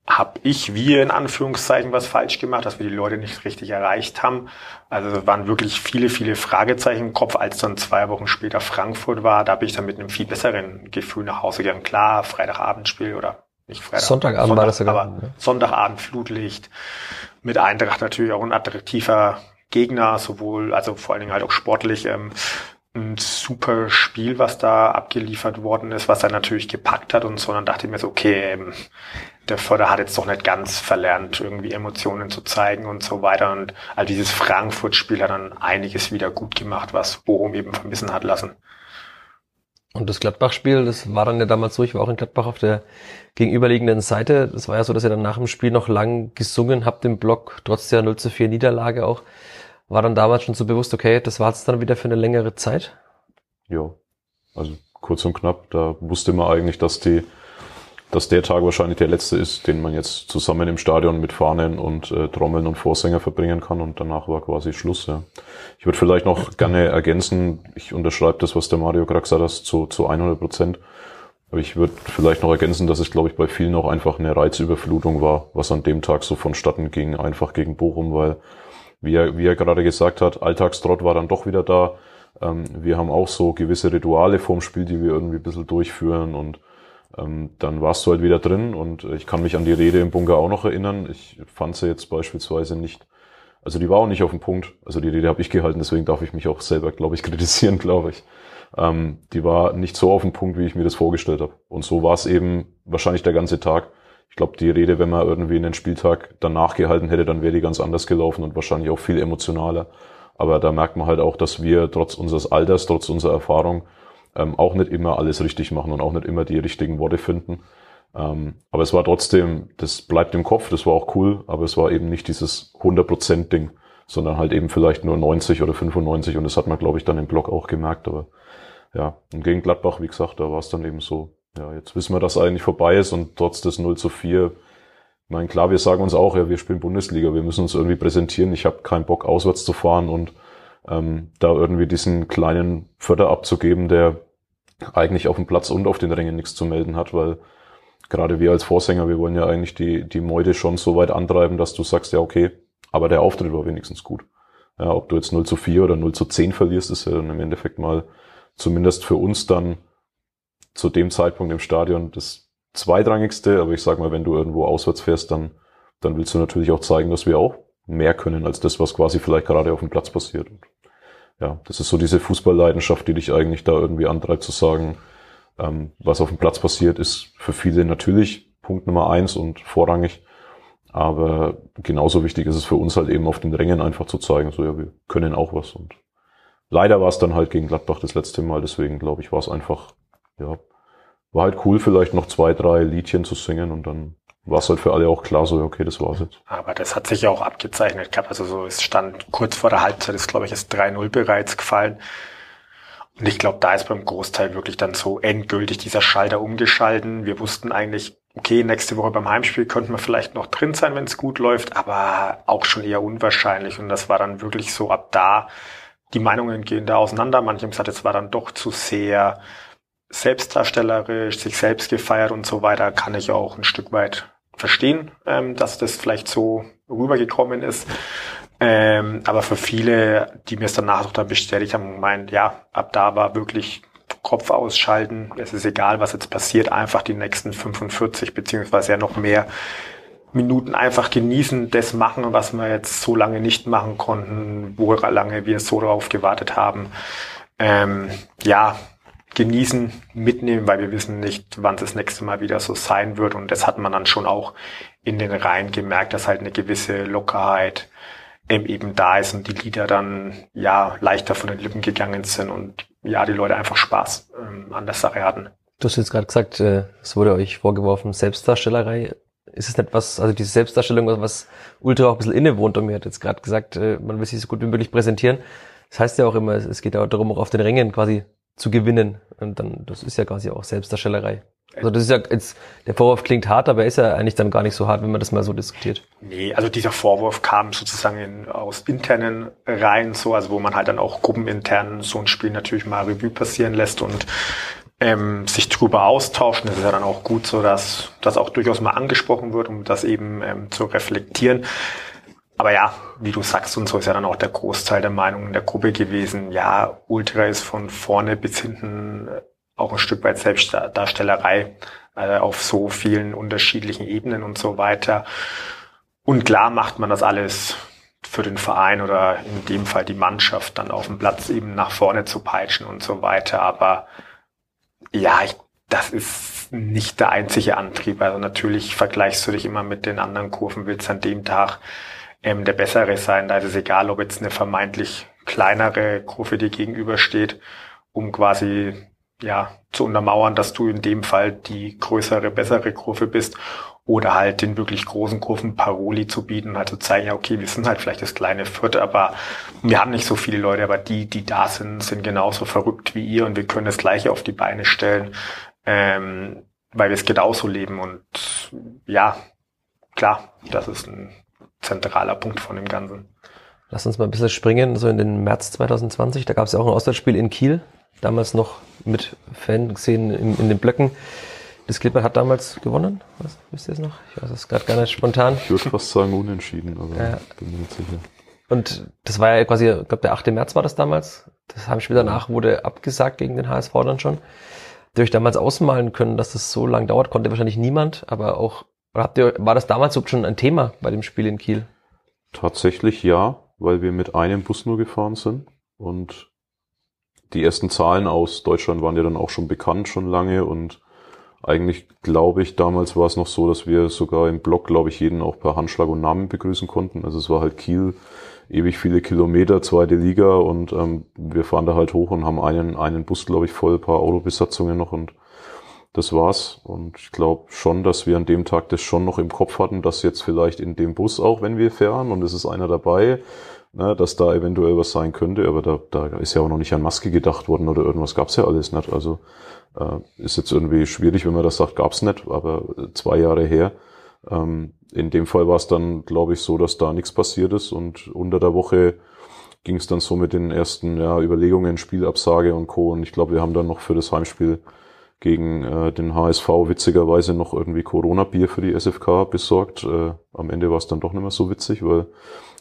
habe ich, wir in Anführungszeichen, was falsch gemacht, dass wir die Leute nicht richtig erreicht haben. Also waren wirklich viele, viele Fragezeichen im Kopf, als dann zwei Wochen später Frankfurt war. Da bin ich dann mit einem viel besseren Gefühl nach Hause gegangen. Klar, Freitagabendspiel oder nicht Freitag. Sonntagabend Sonntag, war das sogar. Aber Sonntagabend Flutlicht. Mit Eintracht natürlich auch ein attraktiver Gegner, sowohl, also vor allen Dingen halt auch sportlich. Ähm, ein super Spiel, was da abgeliefert worden ist, was er natürlich gepackt hat und so. Und dann dachte ich mir so, okay, ähm, der Förder hat jetzt doch nicht ganz verlernt, irgendwie Emotionen zu zeigen und so weiter. Und all dieses Frankfurt-Spiel hat dann einiges wieder gut gemacht, was Bochum eben vermissen hat lassen. Und das Gladbach-Spiel, das war dann ja damals so, ich war auch in Gladbach auf der gegenüberliegenden Seite. Das war ja so, dass ihr dann nach dem Spiel noch lang gesungen habt im Block, trotz der 0 zu 4 Niederlage auch. War dann damals schon so bewusst, okay, das war jetzt dann wieder für eine längere Zeit? Ja, also kurz und knapp, da wusste man eigentlich, dass die dass der Tag wahrscheinlich der letzte ist, den man jetzt zusammen im Stadion mit Fahnen und äh, Trommeln und Vorsänger verbringen kann und danach war quasi Schluss. Ja. Ich würde vielleicht noch gerne ergänzen, ich unterschreibe das, was der Mario gerade gesagt hat, zu, zu 100 Prozent. Aber ich würde vielleicht noch ergänzen, dass es, glaube ich, bei vielen auch einfach eine Reizüberflutung war, was an dem Tag so vonstatten ging, einfach gegen Bochum, weil, wie er, wie er gerade gesagt hat, Alltagstrott war dann doch wieder da. Ähm, wir haben auch so gewisse Rituale vorm Spiel, die wir irgendwie ein bisschen durchführen und ähm, dann warst du halt wieder drin und ich kann mich an die Rede im Bunker auch noch erinnern. Ich fand sie jetzt beispielsweise nicht, also die war auch nicht auf dem Punkt. Also die Rede habe ich gehalten, deswegen darf ich mich auch selber, glaube ich, kritisieren, glaube ich. Ähm, die war nicht so auf dem Punkt, wie ich mir das vorgestellt habe. Und so war es eben wahrscheinlich der ganze Tag. Ich glaube, die Rede, wenn man irgendwie einen Spieltag danach gehalten hätte, dann wäre die ganz anders gelaufen und wahrscheinlich auch viel emotionaler. Aber da merkt man halt auch, dass wir trotz unseres Alters, trotz unserer Erfahrung, ähm, auch nicht immer alles richtig machen und auch nicht immer die richtigen Worte finden. Ähm, aber es war trotzdem, das bleibt im Kopf, das war auch cool, aber es war eben nicht dieses 100%-Ding, sondern halt eben vielleicht nur 90 oder 95 und das hat man, glaube ich, dann im Blog auch gemerkt. Aber ja, und gegen Gladbach, wie gesagt, da war es dann eben so, ja, jetzt wissen wir, dass eigentlich vorbei ist und trotz des 0 zu 4, ich meine, klar, wir sagen uns auch, ja, wir spielen Bundesliga, wir müssen uns irgendwie präsentieren. Ich habe keinen Bock, auswärts zu fahren und ähm, da irgendwie diesen kleinen Förder abzugeben, der eigentlich auf dem Platz und auf den Rängen nichts zu melden hat, weil gerade wir als Vorsänger, wir wollen ja eigentlich die, die Meute schon so weit antreiben, dass du sagst, ja, okay, aber der Auftritt war wenigstens gut. Ja, ob du jetzt 0 zu 4 oder 0 zu 10 verlierst, ist ja dann im Endeffekt mal zumindest für uns dann zu dem Zeitpunkt im Stadion das zweitrangigste, aber ich sag mal, wenn du irgendwo auswärts fährst, dann, dann willst du natürlich auch zeigen, dass wir auch mehr können als das, was quasi vielleicht gerade auf dem Platz passiert. Und ja, das ist so diese Fußballleidenschaft, die dich eigentlich da irgendwie antreibt zu sagen, ähm, was auf dem Platz passiert, ist für viele natürlich Punkt Nummer eins und vorrangig. Aber genauso wichtig ist es für uns halt eben auf den Rängen einfach zu zeigen, so ja, wir können auch was. Und leider war es dann halt gegen Gladbach das letzte Mal, deswegen glaube ich, war es einfach, ja, war halt cool, vielleicht noch zwei, drei Liedchen zu singen und dann war es halt für alle auch klar, so, okay, das war's jetzt. Aber das hat sich ja auch abgezeichnet gehabt. Also so, es stand kurz vor der Halbzeit, ist, glaube ich, ist 3-0 bereits gefallen. Und ich glaube, da ist beim Großteil wirklich dann so endgültig dieser Schalter umgeschalten. Wir wussten eigentlich, okay, nächste Woche beim Heimspiel könnten wir vielleicht noch drin sein, wenn es gut läuft, aber auch schon eher unwahrscheinlich. Und das war dann wirklich so ab da, die Meinungen gehen da auseinander. Manche haben gesagt, es war dann doch zu sehr selbstdarstellerisch, sich selbst gefeiert und so weiter, kann ich auch ein Stück weit verstehen, ähm, dass das vielleicht so rübergekommen ist. Ähm, aber für viele, die mir es danach dann bestätigt haben, gemeint, ja, ab da war wirklich Kopf ausschalten. Es ist egal, was jetzt passiert, einfach die nächsten 45 beziehungsweise ja noch mehr Minuten einfach genießen, das machen, was wir jetzt so lange nicht machen konnten, wo lange wir so darauf gewartet haben. Ähm, ja, genießen, mitnehmen, weil wir wissen nicht, wann es das nächste Mal wieder so sein wird. Und das hat man dann schon auch in den Reihen gemerkt, dass halt eine gewisse Lockerheit eben da ist und die Lieder dann ja leichter von den Lippen gegangen sind und ja, die Leute einfach Spaß ähm, an der Sache hatten. Du hast jetzt gerade gesagt, äh, es wurde euch vorgeworfen, Selbstdarstellerei. Ist es nicht was, also diese Selbstdarstellung, was Ultra auch ein bisschen innewohnt und mir hat jetzt gerade gesagt, äh, man will sich so gut wie möglich präsentieren. Das heißt ja auch immer, es geht auch darum, auch auf den Rängen quasi zu gewinnen. Und dann, das ist ja quasi auch Selbstdarstellerei. Also das ist ja jetzt, der Vorwurf klingt hart, aber er ist ja eigentlich dann gar nicht so hart, wenn man das mal so diskutiert. Nee, also dieser Vorwurf kam sozusagen in, aus internen Reihen so, also wo man halt dann auch gruppenintern so ein Spiel natürlich mal Revue passieren lässt und ähm, sich drüber austauschen. Das ist ja dann auch gut so, dass das auch durchaus mal angesprochen wird, um das eben ähm, zu reflektieren. Aber ja, wie du sagst, und so ist ja dann auch der Großteil der Meinung in der Gruppe gewesen, ja, Ultra ist von vorne bis hinten auch ein Stück weit Selbstdarstellerei äh, auf so vielen unterschiedlichen Ebenen und so weiter. Und klar macht man das alles für den Verein oder in dem Fall die Mannschaft dann auf dem Platz eben nach vorne zu peitschen und so weiter. Aber ja, ich, das ist nicht der einzige Antrieb. Also natürlich vergleichst du dich immer mit den anderen Kurven, willst an dem Tag ähm, der bessere sein. Da ist es egal, ob jetzt eine vermeintlich kleinere Kurve dir gegenübersteht, um quasi ja zu untermauern, dass du in dem Fall die größere, bessere Kurve bist oder halt den wirklich großen Kurven Paroli zu bieten, halt zu zeigen, ja, okay, wir sind halt vielleicht das kleine Vierte, aber wir haben nicht so viele Leute, aber die, die da sind, sind genauso verrückt wie ihr und wir können das Gleiche auf die Beine stellen, ähm, weil wir es genauso leben und ja, klar, das ist ein zentraler Punkt von dem Ganzen. Lass uns mal ein bisschen springen, so in den März 2020, da gab es ja auch ein Auswärtsspiel in Kiel, damals noch mit Fanszenen in, in den Blöcken. Das Clipper hat damals gewonnen, was, wisst ihr es noch? Ich weiß es gerade gar nicht spontan. Ich würde fast sagen unentschieden, aber ja. bin mir nicht sicher. Und das war ja quasi, ich glaube der 8. März war das damals. Das Heimspiel danach wurde abgesagt gegen den HSV dann schon. Habt ihr euch damals ausmalen können, dass das so lang dauert? Konnte wahrscheinlich niemand, aber auch, oder habt ihr, war das damals schon ein Thema bei dem Spiel in Kiel? Tatsächlich ja, weil wir mit einem Bus nur gefahren sind und die ersten Zahlen aus Deutschland waren ja dann auch schon bekannt schon lange und eigentlich glaube ich, damals war es noch so, dass wir sogar im Blog, glaube ich, jeden auch per Handschlag und Namen begrüßen konnten. Also es war halt Kiel, ewig viele Kilometer, zweite Liga und ähm, wir fahren da halt hoch und haben einen, einen Bus, glaube ich, voll, paar Autobesatzungen noch und das war's. Und ich glaube schon, dass wir an dem Tag das schon noch im Kopf hatten, dass jetzt vielleicht in dem Bus auch, wenn wir fahren und es ist einer dabei, ne, dass da eventuell was sein könnte, aber da, da ist ja auch noch nicht an Maske gedacht worden oder irgendwas gab's ja alles nicht. Also äh, ist jetzt irgendwie schwierig, wenn man das sagt, gab's nicht, aber zwei Jahre her. Ähm, in dem Fall war es dann, glaube ich, so, dass da nichts passiert ist und unter der Woche ging es dann so mit den ersten ja, Überlegungen, Spielabsage und Co. Und ich glaube, wir haben dann noch für das Heimspiel gegen äh, den HSV witzigerweise noch irgendwie Corona-Bier für die SFK besorgt. Äh, am Ende war es dann doch nicht mehr so witzig, weil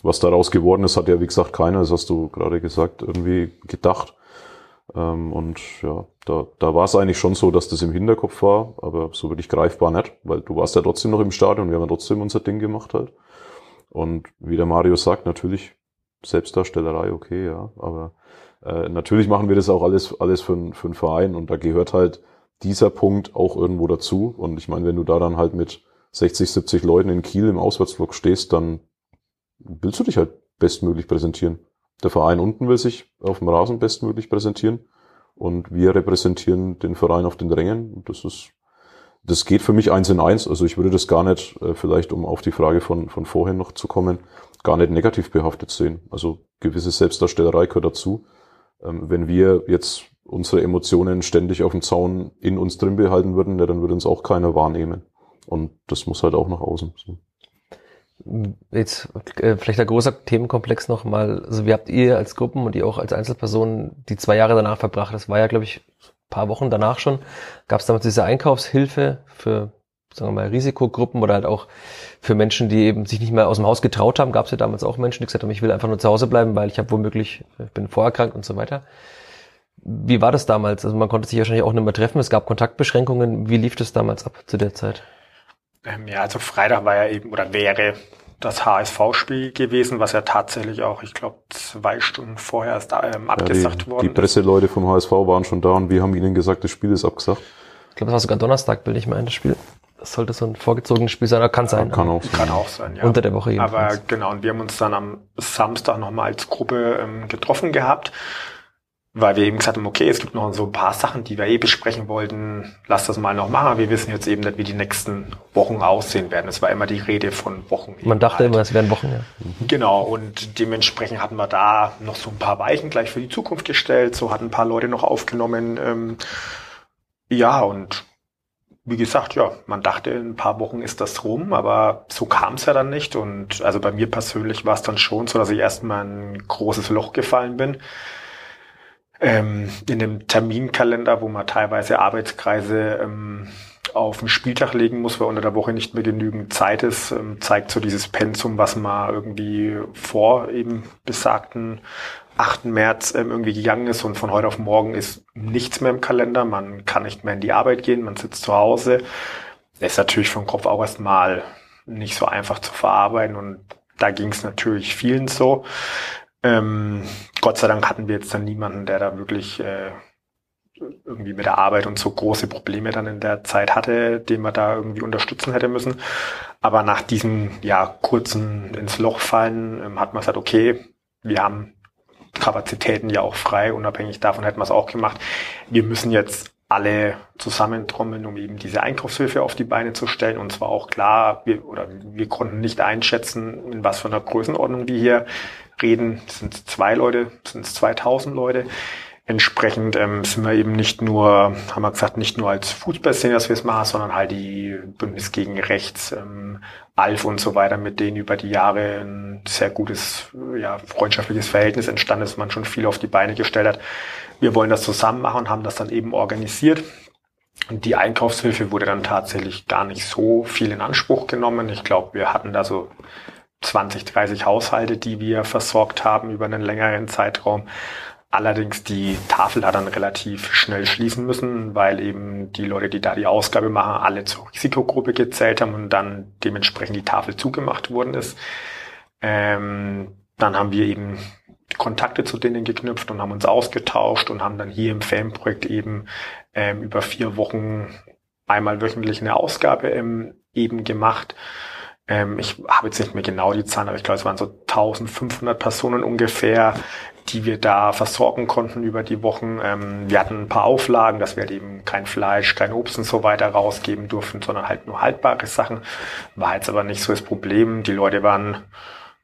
was daraus geworden ist, hat ja wie gesagt keiner, das hast du gerade gesagt, irgendwie gedacht. Ähm, und ja, da, da war es eigentlich schon so, dass das im Hinterkopf war, aber so wirklich greifbar nicht, weil du warst ja trotzdem noch im Stadion, wir haben ja trotzdem unser Ding gemacht halt. Und wie der Mario sagt, natürlich Selbstdarstellerei, okay, ja, aber äh, natürlich machen wir das auch alles, alles für, für einen Verein und da gehört halt dieser Punkt auch irgendwo dazu. Und ich meine, wenn du da dann halt mit 60, 70 Leuten in Kiel im Auswärtsblock stehst, dann willst du dich halt bestmöglich präsentieren. Der Verein unten will sich auf dem Rasen bestmöglich präsentieren und wir repräsentieren den Verein auf den Rängen. Das ist, das geht für mich eins in eins. Also ich würde das gar nicht, äh, vielleicht um auf die Frage von, von vorhin noch zu kommen, gar nicht negativ behaftet sehen. Also gewisse Selbstdarstellerei gehört dazu. Ähm, wenn wir jetzt unsere Emotionen ständig auf dem Zaun in uns drin behalten würden, ja, dann würde uns auch keiner wahrnehmen. Und das muss halt auch nach außen. So jetzt äh, vielleicht ein großer Themenkomplex nochmal. Also wie habt ihr als Gruppen und ihr auch als Einzelpersonen die zwei Jahre danach verbracht? Das war ja, glaube ich, paar Wochen danach schon. Gab es damals diese Einkaufshilfe für, sagen wir mal, Risikogruppen oder halt auch für Menschen, die eben sich nicht mehr aus dem Haus getraut haben? Gab es ja damals auch Menschen, die gesagt haben, ich will einfach nur zu Hause bleiben, weil ich habe womöglich, ich bin vorerkrankt und so weiter. Wie war das damals? Also man konnte sich wahrscheinlich auch nicht mehr treffen. Es gab Kontaktbeschränkungen. Wie lief das damals ab zu der Zeit? Ähm, ja, also Freitag war ja eben oder wäre das HSV-Spiel gewesen, was ja tatsächlich auch, ich glaube, zwei Stunden vorher ist ähm, abgesagt ja, die, worden. Die Presseleute vom HSV waren schon da und wir haben ihnen gesagt, das Spiel ist abgesagt. Ich glaube, das war sogar Donnerstag, will ich meinen, das Spiel. Das sollte so ein vorgezogenes Spiel sein, oder kann sein. Ja, kann auch sein. Kann auch sein, ja. Unter der Woche jedenfalls. Aber genau, und wir haben uns dann am Samstag nochmal als Gruppe ähm, getroffen gehabt weil wir eben gesagt haben, okay, es gibt noch so ein paar Sachen, die wir eh besprechen wollten, lass das mal noch machen. Wir wissen jetzt eben nicht, wie die nächsten Wochen aussehen werden. Es war immer die Rede von Wochen. Man dachte halt. immer, es wären Wochen, ja. Genau, und dementsprechend hatten wir da noch so ein paar Weichen gleich für die Zukunft gestellt. So hatten ein paar Leute noch aufgenommen. Ähm, ja, und wie gesagt, ja, man dachte, in ein paar Wochen ist das rum, aber so kam es ja dann nicht. Und also bei mir persönlich war es dann schon so, dass ich erstmal ein großes Loch gefallen bin ähm, in dem Terminkalender, wo man teilweise Arbeitskreise ähm, auf den Spieltag legen muss, weil unter der Woche nicht mehr genügend Zeit ist, ähm, zeigt so dieses Pensum, was man irgendwie vor eben besagten 8. März ähm, irgendwie gegangen ist und von heute auf morgen ist nichts mehr im Kalender. Man kann nicht mehr in die Arbeit gehen, man sitzt zu Hause. Das ist natürlich vom Kopf auch erstmal nicht so einfach zu verarbeiten und da ging es natürlich vielen so. Ähm, Gott sei Dank hatten wir jetzt dann niemanden, der da wirklich äh, irgendwie mit der Arbeit und so große Probleme dann in der Zeit hatte, den man da irgendwie unterstützen hätte müssen. Aber nach diesem ja kurzen ins Loch fallen ähm, hat man gesagt, okay, wir haben Kapazitäten ja auch frei, unabhängig davon hätten wir es auch gemacht. Wir müssen jetzt alle zusammentrommeln, um eben diese Einkaufshilfe auf die Beine zu stellen. Und zwar auch klar, wir, oder wir konnten nicht einschätzen, in was für einer Größenordnung wir hier reden, sind es zwei Leute, sind es 2000 Leute. Entsprechend ähm, sind wir eben nicht nur, haben wir gesagt, nicht nur als Fußballszene, dass wir es machen, sondern halt die Bündnis gegen Rechts, ähm, Alf und so weiter, mit denen über die Jahre ein sehr gutes, ja, freundschaftliches Verhältnis entstanden ist, man schon viel auf die Beine gestellt hat. Wir wollen das zusammen machen haben das dann eben organisiert. Und die Einkaufshilfe wurde dann tatsächlich gar nicht so viel in Anspruch genommen. Ich glaube, wir hatten da so 20, 30 Haushalte, die wir versorgt haben über einen längeren Zeitraum. Allerdings die Tafel hat dann relativ schnell schließen müssen, weil eben die Leute, die da die Ausgabe machen, alle zur Risikogruppe gezählt haben und dann dementsprechend die Tafel zugemacht worden ist. Ähm, dann haben wir eben Kontakte zu denen geknüpft und haben uns ausgetauscht und haben dann hier im Fanprojekt eben ähm, über vier Wochen einmal wöchentlich eine Ausgabe ähm, eben gemacht. Ähm, ich habe jetzt nicht mehr genau die Zahlen, aber ich glaube, es waren so 1500 Personen ungefähr, die wir da versorgen konnten über die Wochen. Ähm, wir hatten ein paar Auflagen, dass wir halt eben kein Fleisch, kein Obst und so weiter rausgeben durften, sondern halt nur haltbare Sachen. War jetzt aber nicht so das Problem. Die Leute waren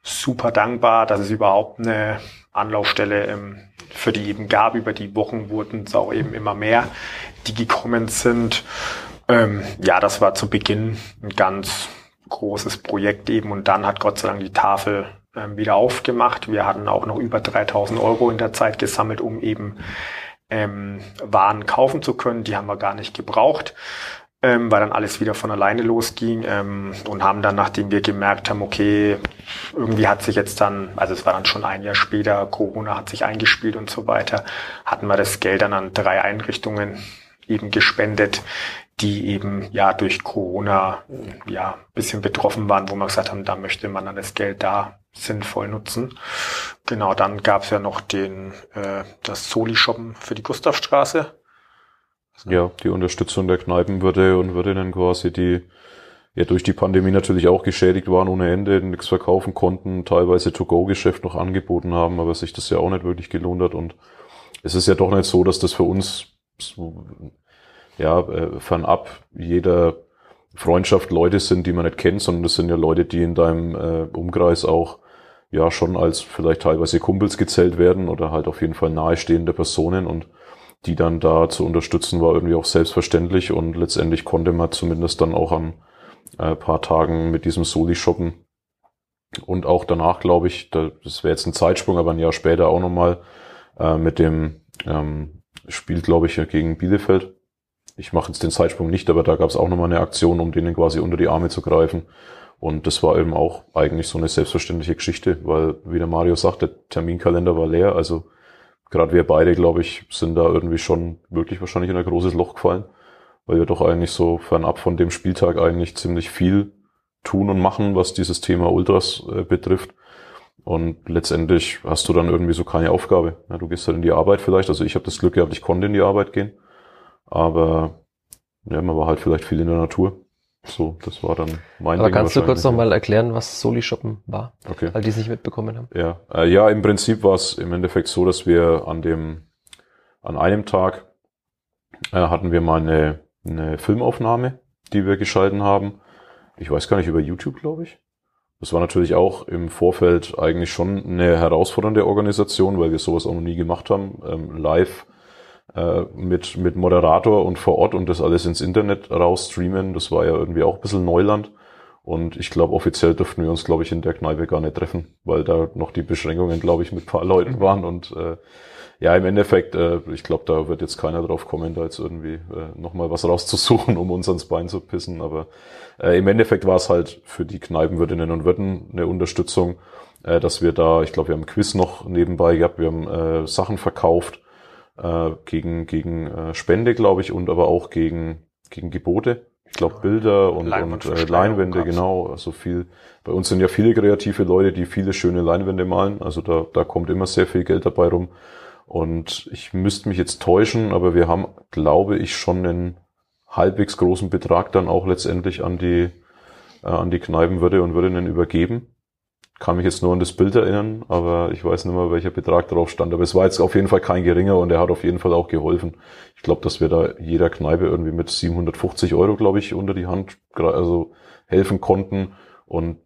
super dankbar, dass es überhaupt eine Anlaufstelle ähm, für die eben gab. Über die Wochen wurden es auch eben immer mehr, die gekommen sind. Ähm, ja, das war zu Beginn ein ganz großes Projekt eben und dann hat Gott sei Dank die Tafel ähm, wieder aufgemacht. Wir hatten auch noch über 3000 Euro in der Zeit gesammelt, um eben ähm, Waren kaufen zu können. Die haben wir gar nicht gebraucht, ähm, weil dann alles wieder von alleine losging ähm, und haben dann, nachdem wir gemerkt haben, okay, irgendwie hat sich jetzt dann, also es war dann schon ein Jahr später, Corona hat sich eingespielt und so weiter, hatten wir das Geld dann an drei Einrichtungen eben gespendet, die eben ja durch Corona ja bisschen betroffen waren, wo wir gesagt haben, da möchte man dann das Geld da sinnvoll nutzen. Genau, dann gab es ja noch den äh, das Soli-Shoppen für die Gustavstraße. Ja, die Unterstützung der Kneipenwirte und Wirtinnen quasi, die ja durch die Pandemie natürlich auch geschädigt waren ohne Ende, nichts verkaufen konnten, teilweise To-Go-Geschäft noch angeboten haben, aber sich das ja auch nicht wirklich gelohnt hat. Und es ist ja doch nicht so, dass das für uns so, ja, äh, fernab jeder Freundschaft Leute sind, die man nicht kennt, sondern das sind ja Leute, die in deinem äh, Umkreis auch ja schon als vielleicht teilweise Kumpels gezählt werden oder halt auf jeden Fall nahestehende Personen und die dann da zu unterstützen war irgendwie auch selbstverständlich und letztendlich konnte man zumindest dann auch an äh, paar Tagen mit diesem Soli shoppen. Und auch danach glaube ich, da, das wäre jetzt ein Zeitsprung, aber ein Jahr später auch nochmal äh, mit dem ähm, Spiel glaube ich gegen Bielefeld ich mache jetzt den Zeitsprung nicht, aber da gab es auch nochmal eine Aktion, um denen quasi unter die Arme zu greifen. Und das war eben auch eigentlich so eine selbstverständliche Geschichte, weil, wie der Mario sagt, der Terminkalender war leer. Also gerade wir beide, glaube ich, sind da irgendwie schon wirklich wahrscheinlich in ein großes Loch gefallen, weil wir doch eigentlich so fernab von dem Spieltag eigentlich ziemlich viel tun und machen, was dieses Thema Ultras äh, betrifft. Und letztendlich hast du dann irgendwie so keine Aufgabe. Ja, du gehst halt in die Arbeit vielleicht. Also ich habe das Glück gehabt, ich konnte in die Arbeit gehen. Aber ja, man war halt vielleicht viel in der Natur. So, das war dann mein Aber Ding kannst du kurz nochmal erklären, was Soli Shoppen war? Okay. Weil die es nicht mitbekommen haben. Ja, äh, ja im Prinzip war es im Endeffekt so, dass wir an dem, an einem Tag äh, hatten wir mal eine, eine Filmaufnahme, die wir geschalten haben. Ich weiß gar nicht, über YouTube, glaube ich. Das war natürlich auch im Vorfeld eigentlich schon eine herausfordernde Organisation, weil wir sowas auch noch nie gemacht haben. Ähm, live äh, mit, mit Moderator und vor Ort und das alles ins Internet rausstreamen. Das war ja irgendwie auch ein bisschen Neuland. Und ich glaube, offiziell dürften wir uns, glaube ich, in der Kneipe gar nicht treffen, weil da noch die Beschränkungen, glaube ich, mit paar Leuten waren. Und äh, ja, im Endeffekt, äh, ich glaube, da wird jetzt keiner drauf kommen, da jetzt irgendwie äh, nochmal was rauszusuchen, um uns ans Bein zu pissen. Aber äh, im Endeffekt war es halt für die Kneipenwirtinnen und Wirten eine Unterstützung, äh, dass wir da, ich glaube, wir haben Quiz noch nebenbei gehabt, wir haben äh, Sachen verkauft äh, gegen, gegen äh, Spende, glaube ich, und aber auch gegen, gegen Gebote. Ich glaube Bilder und, und äh, Leinwände, genau. Also viel. Bei uns sind ja viele kreative Leute, die viele schöne Leinwände malen. Also da, da kommt immer sehr viel Geld dabei rum. Und ich müsste mich jetzt täuschen, aber wir haben, glaube ich, schon einen halbwegs großen Betrag dann auch letztendlich an die, äh, an die Kneipenwürde und Würdinnen übergeben kann mich jetzt nur an das Bild erinnern, aber ich weiß nicht mehr, welcher Betrag drauf stand. Aber es war jetzt auf jeden Fall kein geringer und er hat auf jeden Fall auch geholfen. Ich glaube, dass wir da jeder Kneipe irgendwie mit 750 Euro, glaube ich, unter die Hand also helfen konnten. Und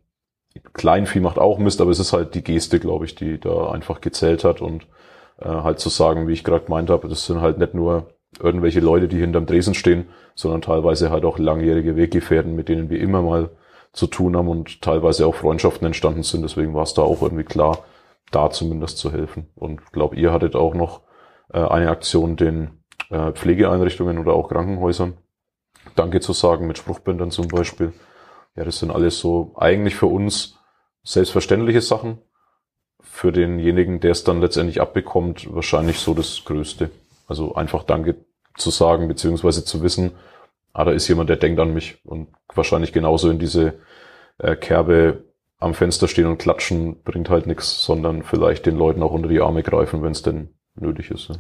Kleinvieh macht auch Mist, aber es ist halt die Geste, glaube ich, die da einfach gezählt hat und äh, halt zu sagen, wie ich gerade gemeint habe, das sind halt nicht nur irgendwelche Leute, die hinterm Dresen stehen, sondern teilweise halt auch langjährige Weggefährten, mit denen wir immer mal zu tun haben und teilweise auch Freundschaften entstanden sind. Deswegen war es da auch irgendwie klar, da zumindest zu helfen. Und glaube, ihr hattet auch noch äh, eine Aktion den äh, Pflegeeinrichtungen oder auch Krankenhäusern Danke zu sagen mit Spruchbändern zum Beispiel. Ja, das sind alles so eigentlich für uns selbstverständliche Sachen. Für denjenigen, der es dann letztendlich abbekommt, wahrscheinlich so das Größte. Also einfach Danke zu sagen, beziehungsweise zu wissen, ah, da ist jemand, der denkt an mich und wahrscheinlich genauso in diese äh, Kerbe am Fenster stehen und klatschen bringt halt nichts, sondern vielleicht den Leuten auch unter die Arme greifen, wenn es denn nötig ist. Ja.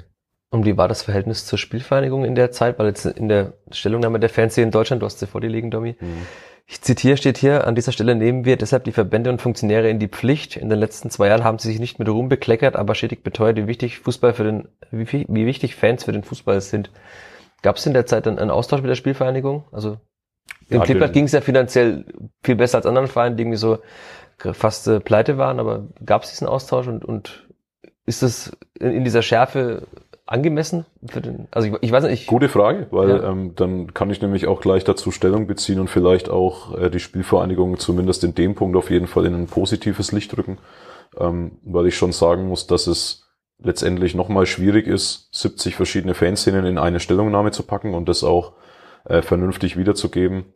Und wie war das Verhältnis zur Spielvereinigung in der Zeit? Weil jetzt in der Stellungnahme der Fanszene in Deutschland, du hast sie vor dir liegen, Domi, mhm. Ich zitiere, steht hier, an dieser Stelle nehmen wir deshalb die Verbände und Funktionäre in die Pflicht. In den letzten zwei Jahren haben sie sich nicht mit Ruhm bekleckert, aber stetig beteuert, wie wichtig Fußball für den, wie, wie wichtig Fans für den Fußball sind. Gab es in der Zeit dann einen Austausch mit der Spielvereinigung? Also im ja, Kleeblatt ging es ja finanziell viel besser als anderen Vereinen, die irgendwie so fast äh, pleite waren, aber gab es diesen Austausch und, und ist das in, in dieser Schärfe angemessen für den, also ich, ich weiß nicht. Ich, Gute Frage, weil ja. ähm, dann kann ich nämlich auch gleich dazu Stellung beziehen und vielleicht auch äh, die Spielvereinigung zumindest in dem Punkt auf jeden Fall in ein positives Licht rücken, ähm, weil ich schon sagen muss, dass es letztendlich nochmal schwierig ist, 70 verschiedene Fanszenen in eine Stellungnahme zu packen und das auch äh, vernünftig wiederzugeben.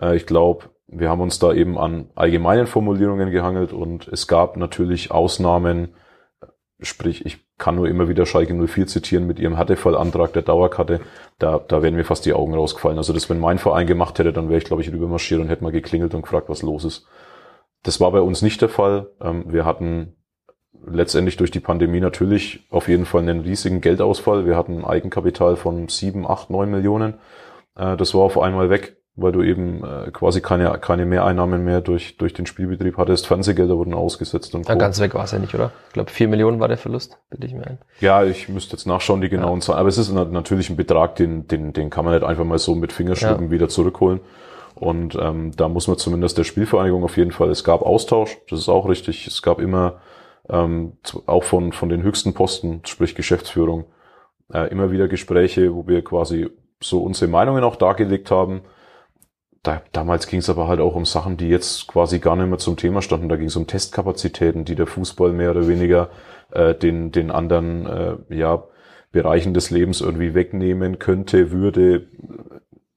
Äh, ich glaube, wir haben uns da eben an allgemeinen Formulierungen gehangelt und es gab natürlich Ausnahmen, sprich, ich kann nur immer wieder Schalke 04 zitieren mit ihrem Härtefallantrag der Dauerkarte, da, da wären mir fast die Augen rausgefallen. Also das, wenn mein Verein gemacht hätte, dann wäre ich, glaube ich, rübermarschiert und hätte mal geklingelt und gefragt, was los ist. Das war bei uns nicht der Fall. Ähm, wir hatten letztendlich durch die Pandemie natürlich auf jeden Fall einen riesigen Geldausfall. Wir hatten ein Eigenkapital von sieben, acht, neun Millionen. Äh, das war auf einmal weg, weil du eben äh, quasi keine, keine Mehreinnahmen mehr durch, durch den Spielbetrieb hattest. Fernsehgelder wurden ausgesetzt und ja, Ganz weg war es ja nicht, oder? Ich glaube, vier Millionen war der Verlust, bitte ich mir ein. Ja, ich müsste jetzt nachschauen, die genauen ja. Zahlen. Aber es ist natürlich ein Betrag, den, den, den kann man nicht einfach mal so mit Fingerschnippen ja. wieder zurückholen. Und ähm, da muss man zumindest der Spielvereinigung auf jeden Fall, es gab Austausch, das ist auch richtig. Es gab immer ähm, auch von, von den höchsten Posten, sprich Geschäftsführung, äh, immer wieder Gespräche, wo wir quasi so unsere Meinungen auch dargelegt haben. Da, damals ging es aber halt auch um Sachen, die jetzt quasi gar nicht mehr zum Thema standen. Da ging es um Testkapazitäten, die der Fußball mehr oder weniger äh, den, den anderen äh, ja, Bereichen des Lebens irgendwie wegnehmen könnte, würde.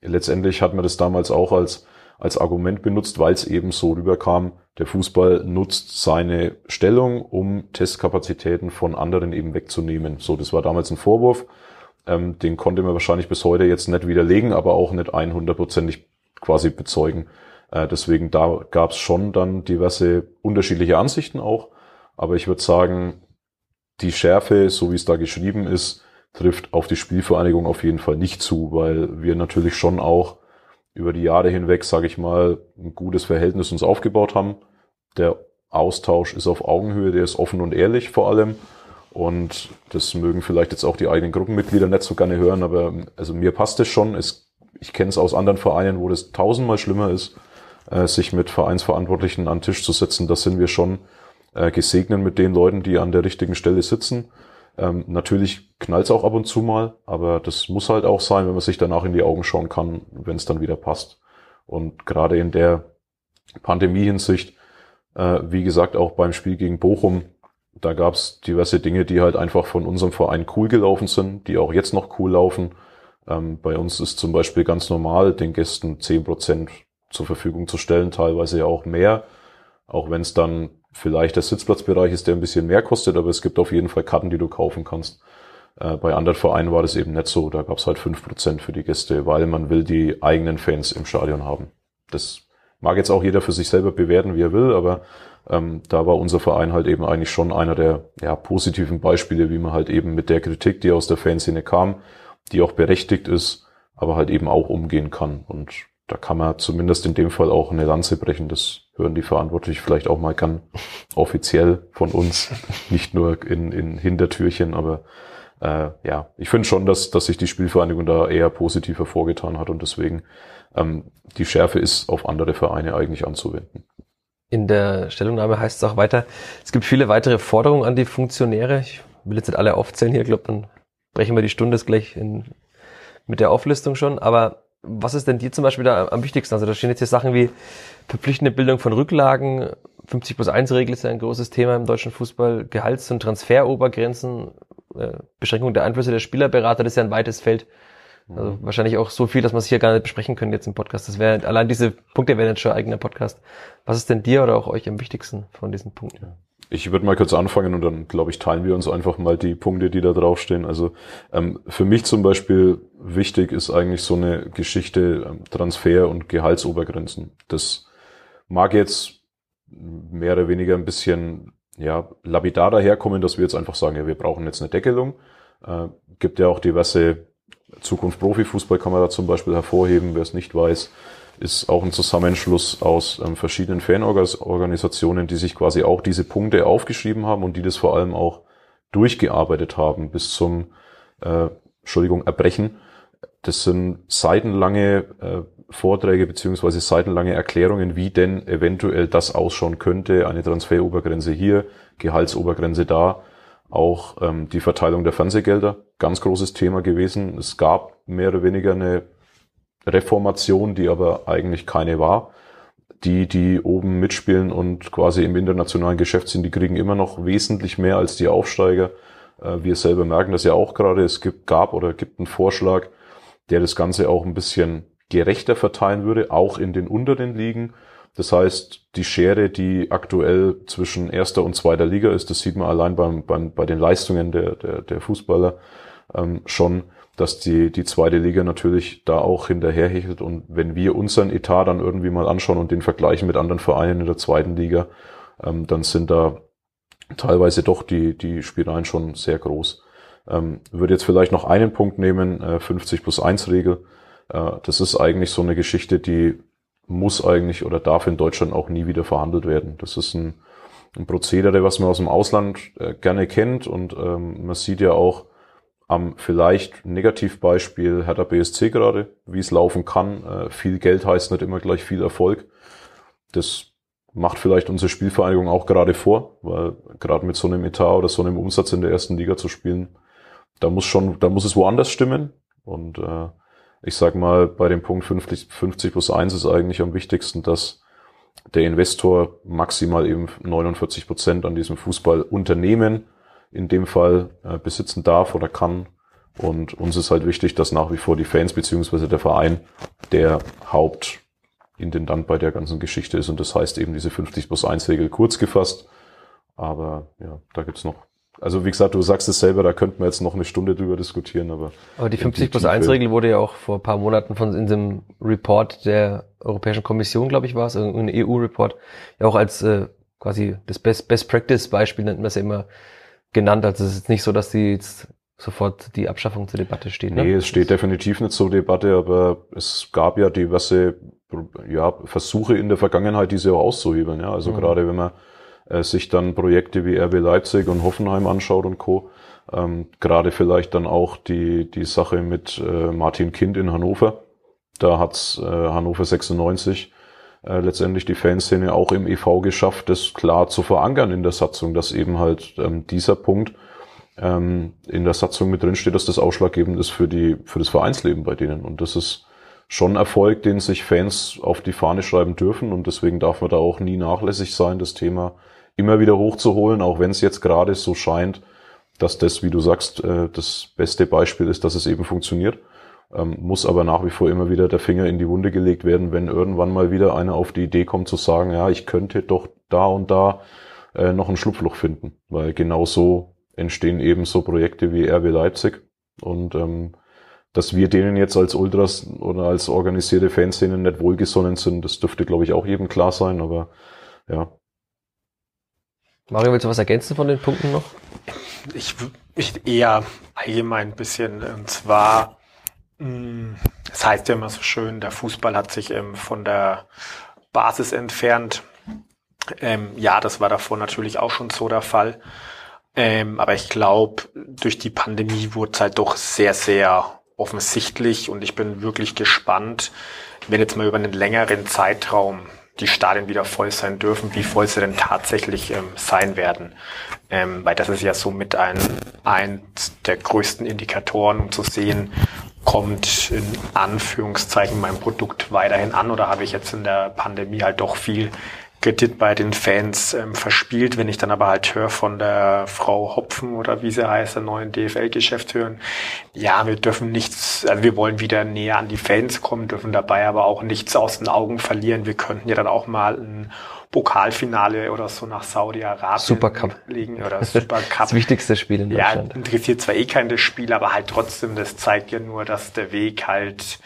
Letztendlich hat man das damals auch als, als Argument benutzt, weil es eben so rüberkam, der Fußball nutzt seine Stellung, um Testkapazitäten von anderen eben wegzunehmen. So, das war damals ein Vorwurf. Ähm, den konnte man wahrscheinlich bis heute jetzt nicht widerlegen, aber auch nicht 100%ig quasi bezeugen. Äh, deswegen da gab es schon dann diverse unterschiedliche Ansichten auch. Aber ich würde sagen, die Schärfe, so wie es da geschrieben ist, trifft auf die Spielvereinigung auf jeden Fall nicht zu, weil wir natürlich schon auch über die Jahre hinweg, sage ich mal, ein gutes Verhältnis uns aufgebaut haben. Der Austausch ist auf Augenhöhe, der ist offen und ehrlich vor allem. Und das mögen vielleicht jetzt auch die eigenen Gruppenmitglieder nicht so gerne hören, aber also mir passt es schon. Es, ich kenne es aus anderen Vereinen, wo das tausendmal schlimmer ist, äh, sich mit Vereinsverantwortlichen an den Tisch zu setzen. Da sind wir schon äh, gesegnet mit den Leuten, die an der richtigen Stelle sitzen. Ähm, natürlich knallt auch ab und zu mal, aber das muss halt auch sein, wenn man sich danach in die Augen schauen kann, wenn es dann wieder passt. Und gerade in der Pandemie-Hinsicht, äh, wie gesagt, auch beim Spiel gegen Bochum, da gab es diverse Dinge, die halt einfach von unserem Verein cool gelaufen sind, die auch jetzt noch cool laufen. Ähm, bei uns ist zum Beispiel ganz normal, den Gästen zehn Prozent zur Verfügung zu stellen, teilweise auch mehr, auch wenn es dann vielleicht der Sitzplatzbereich ist, der ein bisschen mehr kostet, aber es gibt auf jeden Fall Karten, die du kaufen kannst. Äh, bei anderen Vereinen war das eben nicht so. Da gab es halt fünf Prozent für die Gäste, weil man will die eigenen Fans im Stadion haben. Das mag jetzt auch jeder für sich selber bewerten, wie er will, aber ähm, da war unser Verein halt eben eigentlich schon einer der ja, positiven Beispiele, wie man halt eben mit der Kritik, die aus der Fanszene kam, die auch berechtigt ist, aber halt eben auch umgehen kann. Und da kann man zumindest in dem Fall auch eine Lanze brechen. Das hören die Verantwortlichen vielleicht auch mal gern offiziell von uns, nicht nur in, in Hintertürchen, aber äh, ja, ich finde schon, dass, dass sich die Spielvereinigung da eher positiv hervorgetan hat und deswegen ähm, die Schärfe ist auf andere Vereine eigentlich anzuwenden. In der Stellungnahme heißt es auch weiter, es gibt viele weitere Forderungen an die Funktionäre. Ich will jetzt nicht alle aufzählen hier, glaube dann brechen wir die Stunde gleich in, mit der Auflistung schon, aber was ist denn dir zum Beispiel da am wichtigsten? Also da stehen jetzt hier Sachen wie verpflichtende Bildung von Rücklagen, 50 plus 1 Regel ist ja ein großes Thema im deutschen Fußball, Gehalts- und Transferobergrenzen, äh, Beschränkung der Einflüsse der Spielerberater, das ist ja ein weites Feld. Also mhm. wahrscheinlich auch so viel, dass man es hier gar nicht besprechen können jetzt im Podcast. Das wäre allein diese Punkte wären jetzt schon eigener Podcast. Was ist denn dir oder auch euch am wichtigsten von diesen Punkten? Ich würde mal kurz anfangen und dann, glaube ich, teilen wir uns einfach mal die Punkte, die da draufstehen. Also ähm, für mich zum Beispiel wichtig ist eigentlich so eine Geschichte ähm, Transfer- und Gehaltsobergrenzen. Das mag jetzt mehr oder weniger ein bisschen ja, lapidar daherkommen, dass wir jetzt einfach sagen, ja, wir brauchen jetzt eine Deckelung. Äh, gibt ja auch diverse Zukunft Profifußball kann man da zum Beispiel hervorheben, wer es nicht weiß ist auch ein Zusammenschluss aus ähm, verschiedenen Fanorganisationen, die sich quasi auch diese Punkte aufgeschrieben haben und die das vor allem auch durchgearbeitet haben bis zum, äh, Entschuldigung, Erbrechen. Das sind seitenlange äh, Vorträge beziehungsweise seitenlange Erklärungen, wie denn eventuell das ausschauen könnte. Eine Transferobergrenze hier, Gehaltsobergrenze da, auch ähm, die Verteilung der Fernsehgelder, ganz großes Thema gewesen. Es gab mehr oder weniger eine Reformation, die aber eigentlich keine war. Die, die oben mitspielen und quasi im internationalen Geschäft sind, die kriegen immer noch wesentlich mehr als die Aufsteiger. Äh, wir selber merken das ja auch gerade. Es gibt, gab oder gibt einen Vorschlag, der das Ganze auch ein bisschen gerechter verteilen würde, auch in den unteren Ligen. Das heißt, die Schere, die aktuell zwischen erster und zweiter Liga ist, das sieht man allein beim, beim, bei den Leistungen der, der, der Fußballer ähm, schon, dass die, die zweite Liga natürlich da auch hinterherhechelt. Und wenn wir unseren Etat dann irgendwie mal anschauen und den vergleichen mit anderen Vereinen in der zweiten Liga, ähm, dann sind da teilweise doch die, die Spiralen schon sehr groß. Ähm, würde jetzt vielleicht noch einen Punkt nehmen, äh, 50 plus 1 Regel. Äh, das ist eigentlich so eine Geschichte, die muss eigentlich oder darf in Deutschland auch nie wieder verhandelt werden. Das ist ein, ein Prozedere, was man aus dem Ausland äh, gerne kennt und ähm, man sieht ja auch, am vielleicht Negativbeispiel Hertha BSC gerade, wie es laufen kann. Äh, viel Geld heißt nicht immer gleich viel Erfolg. Das macht vielleicht unsere Spielvereinigung auch gerade vor, weil gerade mit so einem Etat oder so einem Umsatz in der ersten Liga zu spielen, da muss schon, da muss es woanders stimmen. Und äh, ich sag mal, bei dem Punkt 50, 50 plus 1 ist eigentlich am wichtigsten, dass der Investor maximal eben 49 Prozent an diesem Fußballunternehmen in dem Fall äh, besitzen darf oder kann. Und uns ist halt wichtig, dass nach wie vor die Fans beziehungsweise der Verein der Hauptintendant bei der ganzen Geschichte ist. Und das heißt eben diese 50 plus 1 Regel kurz gefasst. Aber ja, da gibt's noch also wie gesagt, du sagst es selber, da könnten wir jetzt noch eine Stunde drüber diskutieren, aber. Aber die 50 plus 1 Regel wurde ja auch vor ein paar Monaten von in diesem Report der Europäischen Kommission, glaube ich, war es, ein EU-Report, ja auch als äh, quasi das Best, Best Practice Beispiel nennt man es ja immer genannt. Also es ist nicht so, dass die jetzt sofort die Abschaffung zur Debatte steht. Ne? Nee, es steht definitiv nicht zur Debatte, aber es gab ja diverse ja, Versuche in der Vergangenheit, diese auch auszuhebeln. Ja? Also mhm. gerade wenn man äh, sich dann Projekte wie RB Leipzig und Hoffenheim anschaut und Co. Ähm, gerade vielleicht dann auch die, die Sache mit äh, Martin Kind in Hannover. Da hat's äh, Hannover 96 äh, letztendlich die Fanszene auch im EV geschafft, das klar zu verankern in der Satzung, dass eben halt ähm, dieser Punkt ähm, in der Satzung mit drin steht, dass das ausschlaggebend ist für die für das Vereinsleben bei denen. Und das ist schon Erfolg, den sich Fans auf die Fahne schreiben dürfen. Und deswegen darf man da auch nie nachlässig sein, das Thema immer wieder hochzuholen, auch wenn es jetzt gerade so scheint, dass das, wie du sagst, äh, das beste Beispiel ist, dass es eben funktioniert ähm, muss aber nach wie vor immer wieder der Finger in die Wunde gelegt werden, wenn irgendwann mal wieder einer auf die Idee kommt zu sagen, ja, ich könnte doch da und da äh, noch ein Schlupfloch finden, weil genau so entstehen eben so Projekte wie RB Leipzig und ähm, dass wir denen jetzt als Ultras oder als organisierte Fanszene nicht wohlgesonnen sind, das dürfte, glaube ich, auch jedem klar sein, aber ja. Mario, willst du was ergänzen von den Punkten noch? Ich, ich eher allgemein ein bisschen, und zwar Es heißt ja immer so schön, der Fußball hat sich ähm, von der Basis entfernt. Ähm, ja, das war davor natürlich auch schon so der Fall. Ähm, aber ich glaube, durch die Pandemie wurde es halt doch sehr, sehr offensichtlich und ich bin wirklich gespannt, wenn jetzt mal über einen längeren Zeitraum die Stadien wieder voll sein dürfen, wie voll sie denn tatsächlich ähm, sein werden. Ähm, weil das ist ja somit ein, ein der größten Indikatoren, um zu sehen, kommt in Anführungszeichen mein Produkt weiterhin an oder habe ich jetzt in der Pandemie halt doch viel Kredit bei den Fans ähm, verspielt. Wenn ich dann aber halt höre von der Frau Hopfen oder wie sie heißt, der neuen DFL-Geschäftsführerin, ja, wir dürfen nichts, also wir wollen wieder näher an die Fans kommen, dürfen dabei aber auch nichts aus den Augen verlieren. Wir könnten ja dann auch mal ein Pokalfinale oder so nach Saudi-Arabien Supercup legen oder Supercup. das wichtigste Spiel in Deutschland. Ja, interessiert zwar eh kein das Spiel, aber halt trotzdem, das zeigt ja nur, dass der Weg halt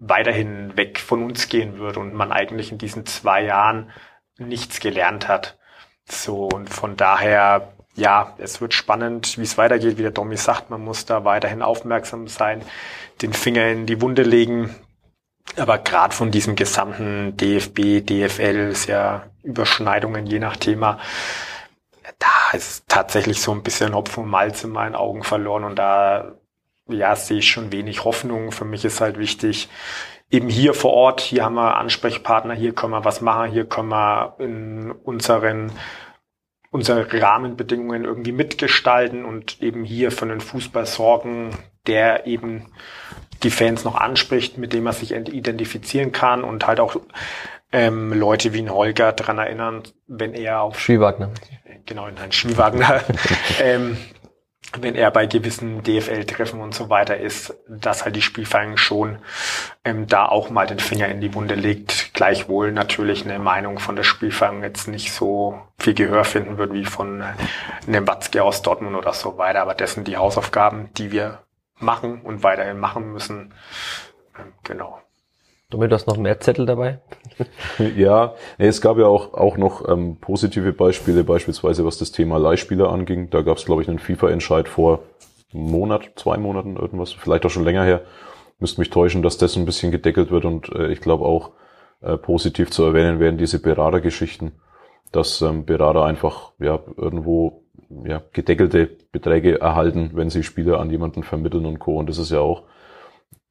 weiterhin weg von uns gehen wird und man eigentlich in diesen zwei Jahren nichts gelernt hat. So, und von daher, ja, es wird spannend, wie es weitergeht, wie der Domi sagt, man muss da weiterhin aufmerksam sein, den Finger in die Wunde legen. Aber gerade von diesem gesamten DFB, DFL ist ja Überschneidungen je nach Thema. Da ist tatsächlich so ein bisschen Hopfen und Malz in meinen Augen verloren und da ja, sehe ich schon wenig Hoffnung. Für mich ist halt wichtig, eben hier vor Ort, hier haben wir Ansprechpartner, hier können wir was machen, hier können wir in unseren unsere Rahmenbedingungen irgendwie mitgestalten und eben hier für einen Fußball sorgen, der eben die Fans noch anspricht, mit dem man sich identifizieren kann und halt auch ähm, Leute wie ein Holger dran erinnern, wenn er auf Schwiewagner. Genau, in ein Schwiewagner ähm, wenn er bei gewissen DFL-Treffen und so weiter ist, dass halt die Spielvereinigung schon ähm, da auch mal den Finger in die Wunde legt. Gleichwohl natürlich eine Meinung von der Spielvereinigung jetzt nicht so viel Gehör finden wird wie von äh, einem Watzke aus Dortmund oder so weiter. Aber das sind die Hausaufgaben, die wir machen und weiterhin machen müssen. Genau. Du hast noch mehr Zettel dabei? ja, nee, es gab ja auch, auch noch ähm, positive Beispiele, beispielsweise was das Thema Leihspieler anging. Da gab es, glaube ich, einen FIFA-Entscheid vor einem Monat, zwei Monaten, irgendwas, vielleicht auch schon länger her. Müsste mich täuschen, dass das ein bisschen gedeckelt wird und äh, ich glaube auch äh, positiv zu erwähnen werden diese Beratergeschichten, dass ähm, Berater einfach ja irgendwo ja, gedeckelte Beträge erhalten, wenn sie Spieler an jemanden vermitteln und Co. Und das ist ja auch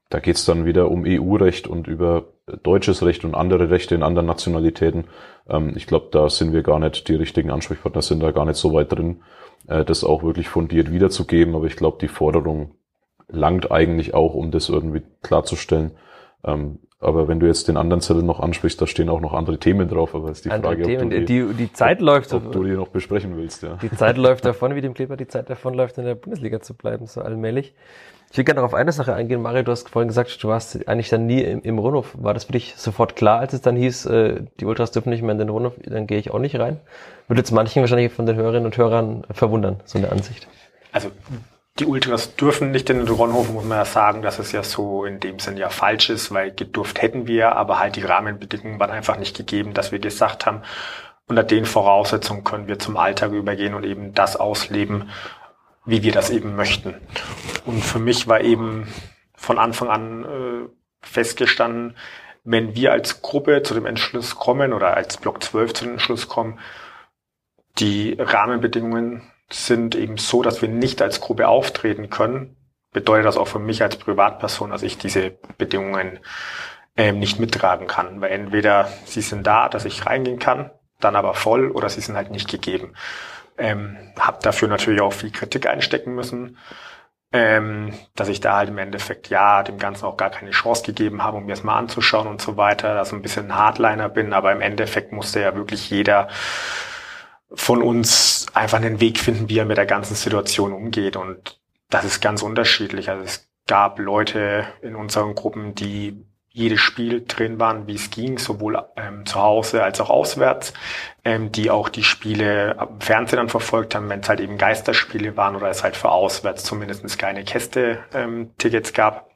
da geht's dann wieder um EU-Recht und über deutsches Recht und andere Rechte in anderen Nationalitäten. Ähm, ich glaube, da sind wir gar nicht die richtigen Ansprechpartner, sind da gar nicht so weit drin, äh, das auch wirklich fundiert wiederzugeben. Aber ich glaube, die Forderung langt eigentlich auch, um das irgendwie klarzustellen. Ähm, aber wenn du jetzt den anderen Zettel noch ansprichst, da stehen auch noch andere Themen drauf. Aber ist die andere Frage, Themen, ob du die, die, die Zeit läuft, ob du die noch besprechen willst. Ja. Die Zeit läuft davon, wie dem Kleber die Zeit davon läuft, in der Bundesliga zu bleiben, so allmählich. Ich will gerne noch auf eine Sache eingehen. Mario, du hast vorhin gesagt, du warst eigentlich dann nie im, im Rundhof. War das für dich sofort klar, als es dann hieß, äh, die Ultras dürfen nicht mehr in den Rundhof, dann gehe ich auch nicht rein? Würde jetzt manchen wahrscheinlich von den Hörerinnen und Hörern verwundern, so eine Ansicht. Also die Ultras dürfen nicht in den Ronhof, muss man ja sagen, dass es ja so in dem Sinn ja falsch ist, weil gedurft hätten wir, aber halt die Rahmenbedingungen waren einfach nicht gegeben, dass wir gesagt haben, unter den Voraussetzungen können wir zum Alltag übergehen und eben das ausleben, wie wir das eben möchten. Und für mich war eben von Anfang an äh, festgestanden, wenn wir als Gruppe zu dem Entschluss kommen oder als Block 12 zu dem Entschluss kommen, die Rahmenbedingungen sind eben so, dass wir nicht als Gruppe auftreten können, bedeutet das auch für mich als Privatperson, dass ich diese Bedingungen ähm, nicht mittragen kann. Weil entweder sie sind da, dass ich reingehen kann, dann aber voll, oder sie sind halt nicht gegeben. Ähm, habe dafür natürlich auch viel Kritik einstecken müssen, ähm, dass ich da halt im Endeffekt ja dem Ganzen auch gar keine Chance gegeben habe, um mir das mal anzuschauen und so weiter, dass ich ein bisschen ein Hardliner bin, aber im Endeffekt musste ja wirklich jeder von uns einfach einen Weg finden, wie er mit der ganzen Situation umgeht und das ist ganz unterschiedlich. Also es gab Leute in unseren Gruppen, die jedes Spiel drin waren, wie es ging, sowohl ähm, zu Hause als auch auswärts, ähm, die auch die Spiele am Fernsehen dann verfolgt haben, wenn es halt eben Geisterspiele waren oder es halt für auswärts zumindest keine Käste-Tickets ähm, gab.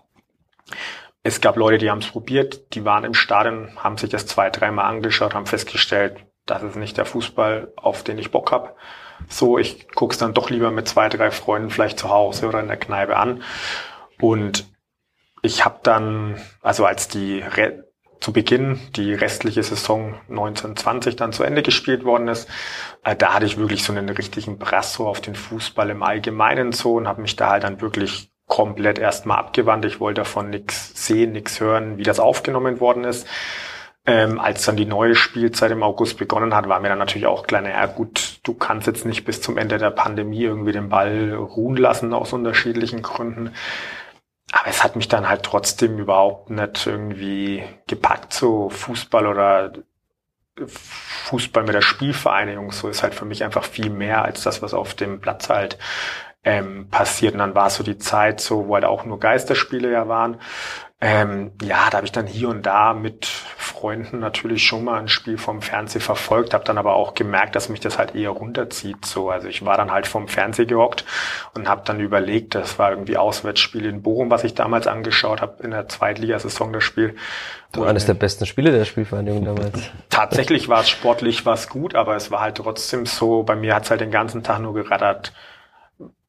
Es gab Leute, die haben es probiert, die waren im Stadion, haben sich das zwei, dreimal angeschaut, haben festgestellt, das ist nicht der Fußball, auf den ich Bock hab. So, ich guck's dann doch lieber mit zwei, drei Freunden vielleicht zu Hause oder in der Kneipe an. Und ich habe dann, also als die Re zu Beginn die restliche Saison 1920 dann zu Ende gespielt worden ist, äh, da hatte ich wirklich so einen richtigen Brasso auf den Fußball im Allgemeinen so und habe mich da halt dann wirklich komplett erstmal abgewandt. Ich wollte davon nichts sehen, nichts hören, wie das aufgenommen worden ist. Ähm, als dann die neue Spielzeit im August begonnen hat, war mir dann natürlich auch klar, ja gut, du kannst jetzt nicht bis zum Ende der Pandemie irgendwie den Ball ruhen lassen aus unterschiedlichen Gründen. Aber es hat mich dann halt trotzdem überhaupt nicht irgendwie gepackt, so Fußball oder Fußball mit der Spielvereinigung, so ist halt für mich einfach viel mehr als das, was auf dem Platz halt ähm, passiert. Und dann war es so die Zeit, so wo halt auch nur Geisterspiele ja waren. Ähm, ja, da habe ich dann hier und da mit Freunden natürlich schon mal ein Spiel vom Fernseher verfolgt, habe dann aber auch gemerkt, dass mich das halt eher runterzieht. So, also ich war dann halt vom Fernseher gehockt und habe dann überlegt, das war irgendwie Auswärtsspiel in Bochum, was ich damals angeschaut habe in der Zweitligasaison das Spiel. So eines der besten Spiele der Spielvereinigung damals. Tatsächlich war es sportlich was gut, aber es war halt trotzdem so. Bei mir hat es halt den ganzen Tag nur gerattert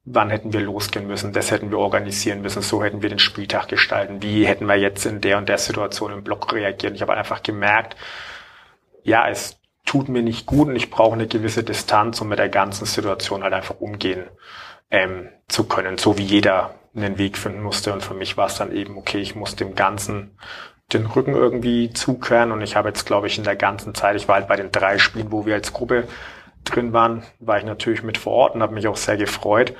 wann hätten wir losgehen müssen, das hätten wir organisieren müssen, so hätten wir den Spieltag gestalten, wie hätten wir jetzt in der und der Situation im Block reagiert. Ich habe einfach gemerkt, ja, es tut mir nicht gut und ich brauche eine gewisse Distanz, um mit der ganzen Situation halt einfach umgehen ähm, zu können, so wie jeder einen Weg finden musste. Und für mich war es dann eben, okay, ich muss dem Ganzen den Rücken irgendwie zukehren und ich habe jetzt, glaube ich, in der ganzen Zeit, ich war halt bei den drei Spielen, wo wir als Gruppe drin waren, war ich natürlich mit vor Ort und habe mich auch sehr gefreut.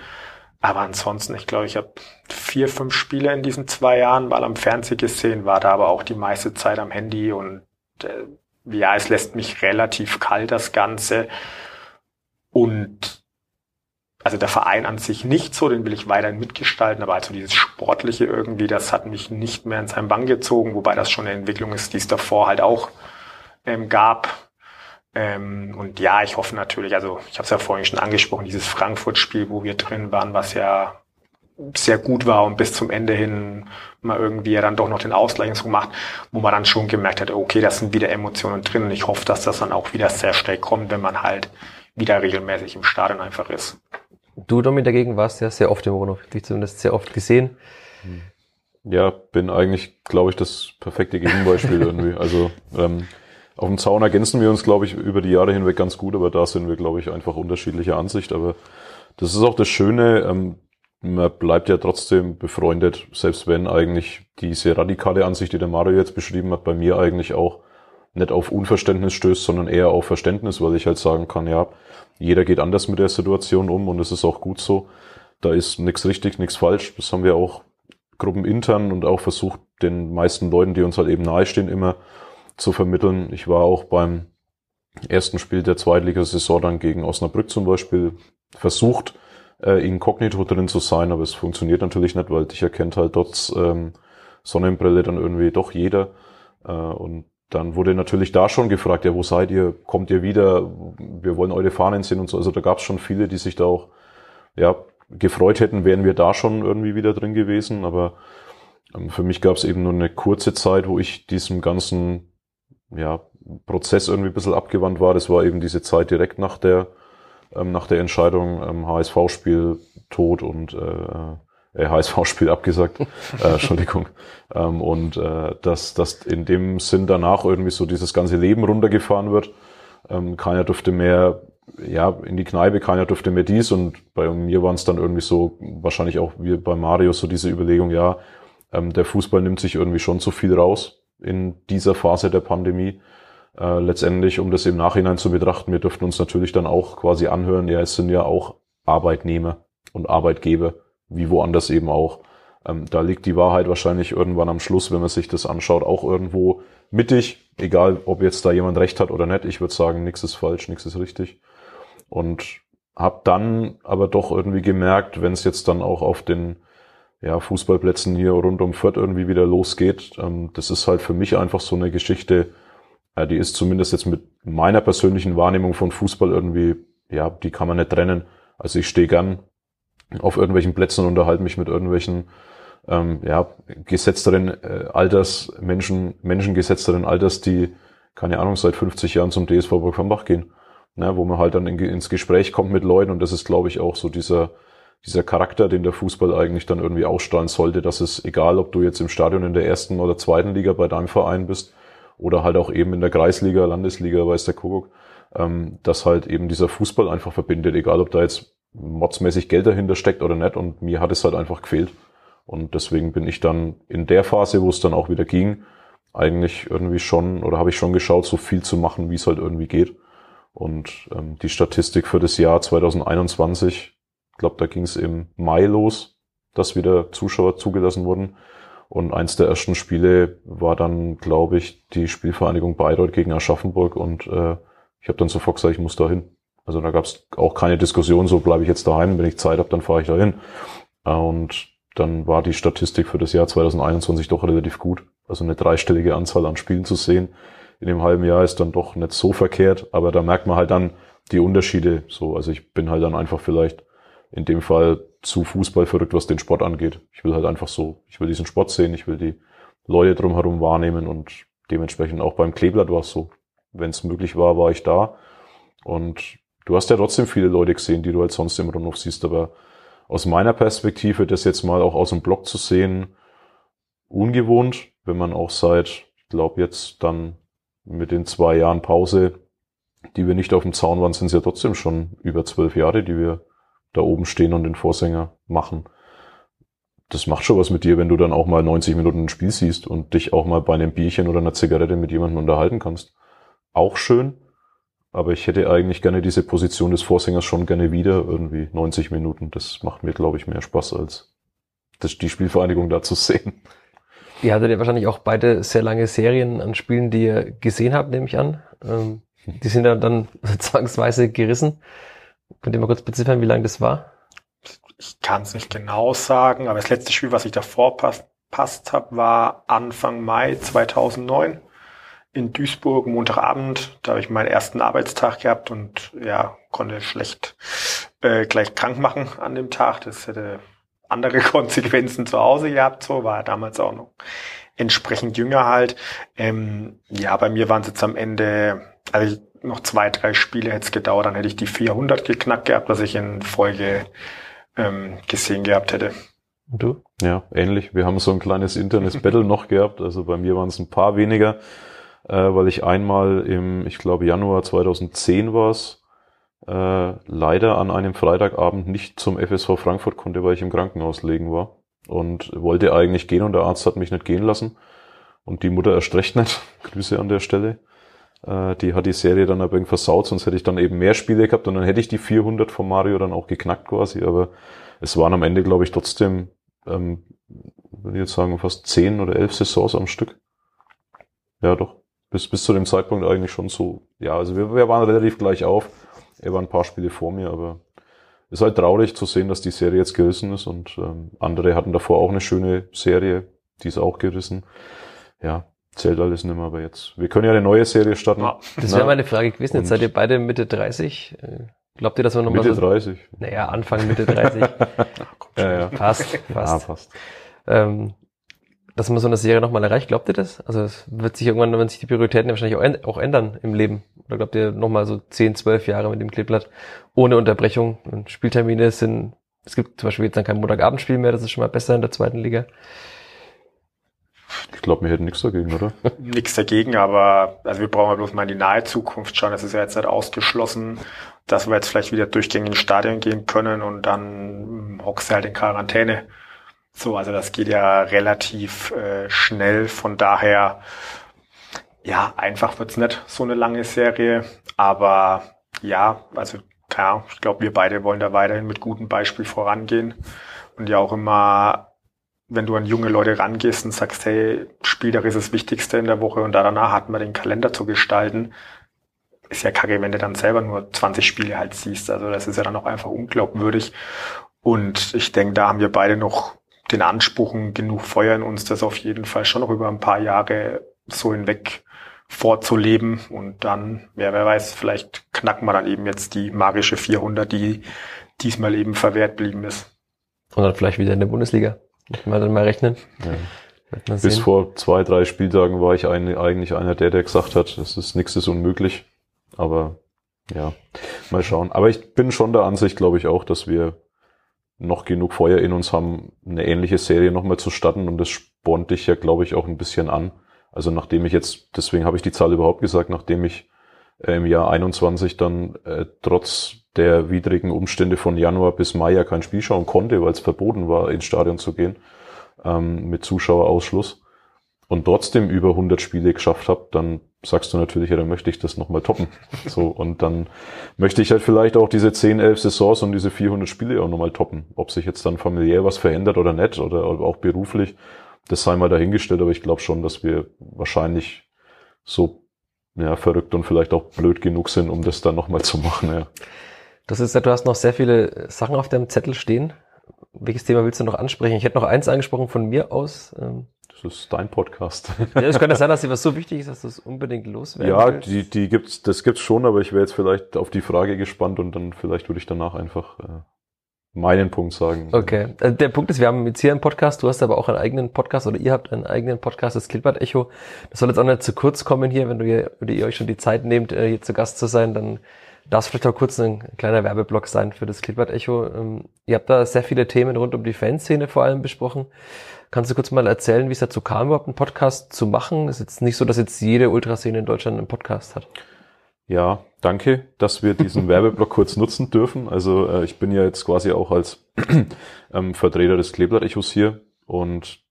Aber ansonsten, ich glaube, ich habe vier, fünf Spiele in diesen zwei Jahren mal am Fernsehen gesehen, war da aber auch die meiste Zeit am Handy und äh, ja, es lässt mich relativ kalt, das Ganze. Und also der Verein an sich nicht so, den will ich weiterhin mitgestalten, aber also dieses Sportliche irgendwie, das hat mich nicht mehr in seinen Bann gezogen, wobei das schon eine Entwicklung ist, die es davor halt auch ähm, gab. Ähm, und ja, ich hoffe natürlich, also ich habe es ja vorhin schon angesprochen, dieses Frankfurt-Spiel, wo wir drin waren, was ja sehr gut war und bis zum Ende hin mal irgendwie ja dann doch noch den Ausgleich gemacht, wo man dann schon gemerkt hat, okay, das sind wieder Emotionen drin und ich hoffe, dass das dann auch wieder sehr schnell kommt, wenn man halt wieder regelmäßig im Stadion einfach ist. Du, Domi, dagegen warst ja sehr oft im Ronhof, dich zumindest sehr oft gesehen. Ja, bin eigentlich, glaube ich, das perfekte Gegenbeispiel irgendwie. Also ähm, auf dem Zaun ergänzen wir uns, glaube ich, über die Jahre hinweg ganz gut, aber da sind wir, glaube ich, einfach unterschiedlicher Ansicht. Aber das ist auch das Schöne, ähm, man bleibt ja trotzdem befreundet, selbst wenn eigentlich diese radikale Ansicht, die der Mario jetzt beschrieben hat, bei mir eigentlich auch nicht auf Unverständnis stößt, sondern eher auf Verständnis, weil ich halt sagen kann, ja, jeder geht anders mit der Situation um und es ist auch gut so. Da ist nichts richtig, nichts falsch. Das haben wir auch gruppenintern und auch versucht, den meisten Leuten, die uns halt eben nahestehen, immer zu vermitteln. Ich war auch beim ersten Spiel der Zweitligasaison dann gegen Osnabrück zum Beispiel versucht, äh, inkognito drin zu sein, aber es funktioniert natürlich nicht, weil dich erkennt halt dort ähm, Sonnenbrille dann irgendwie doch jeder. Äh, und dann wurde natürlich da schon gefragt, ja, wo seid ihr? Kommt ihr wieder? Wir wollen eure Fahnen sehen und so. Also da gab es schon viele, die sich da auch ja, gefreut hätten, wären wir da schon irgendwie wieder drin gewesen. Aber ähm, für mich gab es eben nur eine kurze Zeit, wo ich diesem ganzen ja, Prozess irgendwie ein bisschen abgewandt war. Das war eben diese Zeit direkt nach der, ähm, nach der Entscheidung ähm, HSV-Spiel tot und äh, äh, HSV-Spiel abgesagt, äh, Entschuldigung. Ähm, und äh, dass, dass in dem Sinn danach irgendwie so dieses ganze Leben runtergefahren wird. Ähm, keiner durfte mehr ja, in die Kneipe, keiner durfte mehr dies und bei mir waren es dann irgendwie so, wahrscheinlich auch wie bei Mario, so diese Überlegung, ja, ähm, der Fußball nimmt sich irgendwie schon zu viel raus in dieser Phase der Pandemie. Äh, letztendlich, um das im Nachhinein zu betrachten, wir dürften uns natürlich dann auch quasi anhören, ja, es sind ja auch Arbeitnehmer und Arbeitgeber, wie woanders eben auch. Ähm, da liegt die Wahrheit wahrscheinlich irgendwann am Schluss, wenn man sich das anschaut, auch irgendwo mittig, egal ob jetzt da jemand recht hat oder nicht. Ich würde sagen, nichts ist falsch, nichts ist richtig. Und habe dann aber doch irgendwie gemerkt, wenn es jetzt dann auch auf den ja, Fußballplätzen hier rund um Fürth irgendwie wieder losgeht. Ähm, das ist halt für mich einfach so eine Geschichte, äh, die ist zumindest jetzt mit meiner persönlichen Wahrnehmung von Fußball irgendwie, ja, die kann man nicht trennen. Also ich stehe gern auf irgendwelchen Plätzen und unterhalte mich mit irgendwelchen ähm, ja, gesetzteren äh, Alters, Menschen, Menschen gesetzteren Alters, die, keine Ahnung, seit 50 Jahren zum DSV Burg von Bach gehen. Ne, wo man halt dann in, ins Gespräch kommt mit Leuten und das ist, glaube ich, auch so dieser, dieser Charakter, den der Fußball eigentlich dann irgendwie ausstrahlen sollte, dass es egal, ob du jetzt im Stadion in der ersten oder zweiten Liga bei deinem Verein bist oder halt auch eben in der Kreisliga, Landesliga, weiß der Kuckuck, ähm, dass halt eben dieser Fußball einfach verbindet, egal ob da jetzt modsmäßig Geld dahinter steckt oder nicht und mir hat es halt einfach gefehlt. Und deswegen bin ich dann in der Phase, wo es dann auch wieder ging, eigentlich irgendwie schon, oder habe ich schon geschaut, so viel zu machen, wie es halt irgendwie geht. Und ähm, die Statistik für das Jahr 2021 ich glaube, da ging es im Mai los, dass wieder Zuschauer zugelassen wurden. Und eins der ersten Spiele war dann, glaube ich, die Spielvereinigung Bayreuth gegen Aschaffenburg und äh, ich habe dann sofort gesagt, ich muss da hin. Also da gab es auch keine Diskussion, so bleibe ich jetzt daheim, wenn ich Zeit habe, dann fahre ich da hin. Und dann war die Statistik für das Jahr 2021 doch relativ gut. Also eine dreistellige Anzahl an Spielen zu sehen in dem halben Jahr ist dann doch nicht so verkehrt, aber da merkt man halt dann die Unterschiede so. Also ich bin halt dann einfach vielleicht in dem Fall zu Fußball verrückt, was den Sport angeht. Ich will halt einfach so, ich will diesen Sport sehen, ich will die Leute drumherum wahrnehmen und dementsprechend auch beim Kleeblatt war es so. Wenn es möglich war, war ich da. Und du hast ja trotzdem viele Leute gesehen, die du halt sonst im Rundhof siehst, aber aus meiner Perspektive, das jetzt mal auch aus dem Blog zu sehen, ungewohnt, wenn man auch seit, ich glaube jetzt dann mit den zwei Jahren Pause, die wir nicht auf dem Zaun waren, sind es ja trotzdem schon über zwölf Jahre, die wir da oben stehen und den Vorsänger machen. Das macht schon was mit dir, wenn du dann auch mal 90 Minuten ein Spiel siehst und dich auch mal bei einem Bierchen oder einer Zigarette mit jemandem unterhalten kannst. Auch schön, aber ich hätte eigentlich gerne diese Position des Vorsängers schon gerne wieder, irgendwie 90 Minuten. Das macht mir, glaube ich, mehr Spaß, als das, die Spielvereinigung da zu sehen. Ihr hattet ja wahrscheinlich auch beide sehr lange Serien an Spielen, die ihr gesehen habt, nehme ich an. Ähm, die sind ja dann zwangsweise gerissen. Könnt ihr mal kurz beziffern, wie lange das war? Ich kann es nicht genau sagen, aber das letzte Spiel, was ich davor passt, passt habe, war Anfang Mai 2009 in Duisburg, Montagabend. Da habe ich meinen ersten Arbeitstag gehabt und ja, konnte schlecht äh, gleich krank machen an dem Tag. Das hätte andere Konsequenzen zu Hause gehabt, so war damals auch noch entsprechend jünger halt. Ähm, ja, bei mir waren es jetzt am Ende, also noch zwei, drei Spiele hätte es gedauert, dann hätte ich die 400 geknackt gehabt, was ich in Folge ähm, gesehen gehabt hätte. Und du? Ja, ähnlich. Wir haben so ein kleines internes Battle noch gehabt. Also bei mir waren es ein paar weniger, äh, weil ich einmal im, ich glaube Januar 2010 war es, äh, leider an einem Freitagabend nicht zum FSV Frankfurt konnte, weil ich im Krankenhaus liegen war und wollte eigentlich gehen und der Arzt hat mich nicht gehen lassen und die Mutter erst recht nicht. Grüße an der Stelle. Äh, die hat die Serie dann aber irgendwie versaut, sonst hätte ich dann eben mehr Spiele gehabt und dann hätte ich die 400 von Mario dann auch geknackt quasi, aber es waren am Ende, glaube ich, trotzdem, ähm, würde ich jetzt sagen, fast 10 oder 11 Saisons am Stück. Ja, doch. Bis, bis zu dem Zeitpunkt eigentlich schon so. Ja, also wir, wir waren relativ gleich auf. Er war ein paar Spiele vor mir, aber ist halt traurig zu sehen, dass die Serie jetzt gerissen ist und ähm, andere hatten davor auch eine schöne Serie, die ist auch gerissen. Ja, zählt alles nicht mehr, aber jetzt. Wir können ja eine neue Serie starten. Ja, das wäre meine Frage gewesen. Jetzt seid ihr beide Mitte 30. Äh, glaubt ihr, dass wir nochmal Mitte so, 30. Naja, Anfang Mitte 30. ja, ja. Fast, fast. Ja, fast. Ähm, dass man so eine Serie nochmal erreicht, glaubt ihr das? Also es wird sich irgendwann, wenn sich die Prioritäten wahrscheinlich auch, ändern im Leben. Oder glaubt ihr nochmal so 10, 12 Jahre mit dem Kleeblatt ohne Unterbrechung? Und Spieltermine sind, es gibt zum Beispiel jetzt dann kein Montagabendspiel mehr, das ist schon mal besser in der zweiten Liga. Ich glaube, wir hätten nichts dagegen, oder? nichts dagegen, aber also wir brauchen ja bloß mal in die nahe Zukunft schauen. Es ist ja jetzt nicht ausgeschlossen, dass wir jetzt vielleicht wieder durchgängig ins Stadion gehen können und dann hockst du halt in Quarantäne. So, also das geht ja relativ äh, schnell. Von daher, ja, einfach wird's nicht so eine lange Serie. Aber ja, also klar, ich glaube, wir beide wollen da weiterhin mit gutem Beispiel vorangehen. Und ja auch immer, wenn du an junge Leute rangehst und sagst, hey, Spieltag ist das Wichtigste in der Woche und da danach hat man den Kalender zu gestalten, ist ja kacke, wenn du dann selber nur 20 Spiele halt siehst. Also das ist ja dann auch einfach unglaubwürdig. Und ich denke, da haben wir beide noch den Anspruchen genug Feuer in uns, das auf jeden Fall schon noch über ein paar Jahre so hinweg vorzuleben und dann, wer, wer weiß, vielleicht knacken wir dann eben jetzt die magische 400, die diesmal eben verwehrt blieben ist. Und dann vielleicht wieder in der Bundesliga. Muss man dann mal rechnen. Ja. Bis vor zwei, drei Spieltagen war ich ein, eigentlich einer der, der gesagt hat, es ist nichts ist unmöglich. Aber ja, mal schauen. Aber ich bin schon der Ansicht, glaube ich, auch, dass wir noch genug Feuer in uns haben, eine ähnliche Serie nochmal zu starten und das spornt dich ja, glaube ich, auch ein bisschen an. Also nachdem ich jetzt, deswegen habe ich die Zahl überhaupt gesagt, nachdem ich äh, im Jahr 21 dann äh, trotz der widrigen Umstände von Januar bis Mai ja kein Spiel schauen konnte, weil es verboten war, ins Stadion zu gehen, ähm, mit Zuschauerausschluss und trotzdem über 100 Spiele geschafft habe, dann sagst du natürlich, ja, dann möchte ich das nochmal toppen. So, und dann möchte ich halt vielleicht auch diese 10, 11 Saisons und diese 400 Spiele auch nochmal toppen. Ob sich jetzt dann familiär was verändert oder nicht oder auch beruflich, das sei mal dahingestellt, aber ich glaube schon, dass wir wahrscheinlich so ja, verrückt und vielleicht auch blöd genug sind, um das dann nochmal zu machen. Ja. Das ist, du hast noch sehr viele Sachen auf deinem Zettel stehen. Welches Thema willst du noch ansprechen? Ich hätte noch eins angesprochen von mir aus. Ähm, das ist dein Podcast. Ja, es könnte sein, dass dir was so wichtig ist, dass du es unbedingt loswerden Ja, willst. die, die gibt's, das gibt's schon, aber ich wäre jetzt vielleicht auf die Frage gespannt und dann vielleicht würde ich danach einfach äh, meinen Punkt sagen. Okay. Also der Punkt ist, wir haben jetzt hier einen Podcast, du hast aber auch einen eigenen Podcast oder ihr habt einen eigenen Podcast, das Kilbert Echo. Das soll jetzt auch nicht zu kurz kommen hier, wenn du hier, wenn ihr euch schon die Zeit nehmt, äh, hier zu Gast zu sein, dann darf es vielleicht auch kurz ein kleiner Werbeblock sein für das Kilbert Echo. Ähm, ihr habt da sehr viele Themen rund um die Fanszene vor allem besprochen. Kannst du kurz mal erzählen, wie es dazu kam, überhaupt einen Podcast zu machen? ist jetzt nicht so, dass jetzt jede Ultraszene in Deutschland einen Podcast hat. Ja, danke, dass wir diesen Werbeblock kurz nutzen dürfen. Also äh, ich bin ja jetzt quasi auch als ähm, Vertreter des Kleeblatt-Echos hier und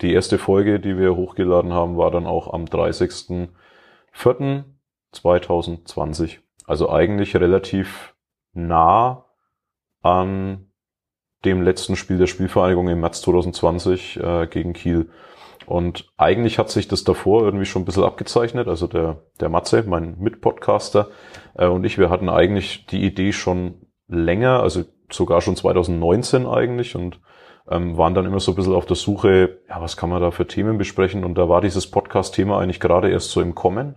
die erste Folge, die wir hochgeladen haben, war dann auch am 30.04.2020. Also eigentlich relativ nah an dem letzten Spiel der Spielvereinigung im März 2020 äh, gegen Kiel. Und eigentlich hat sich das davor irgendwie schon ein bisschen abgezeichnet. Also der, der Matze, mein Mitpodcaster, äh, und ich, wir hatten eigentlich die Idee schon länger, also sogar schon 2019 eigentlich und ähm, waren dann immer so ein bisschen auf der Suche, ja, was kann man da für Themen besprechen? Und da war dieses Podcast-Thema eigentlich gerade erst so im Kommen.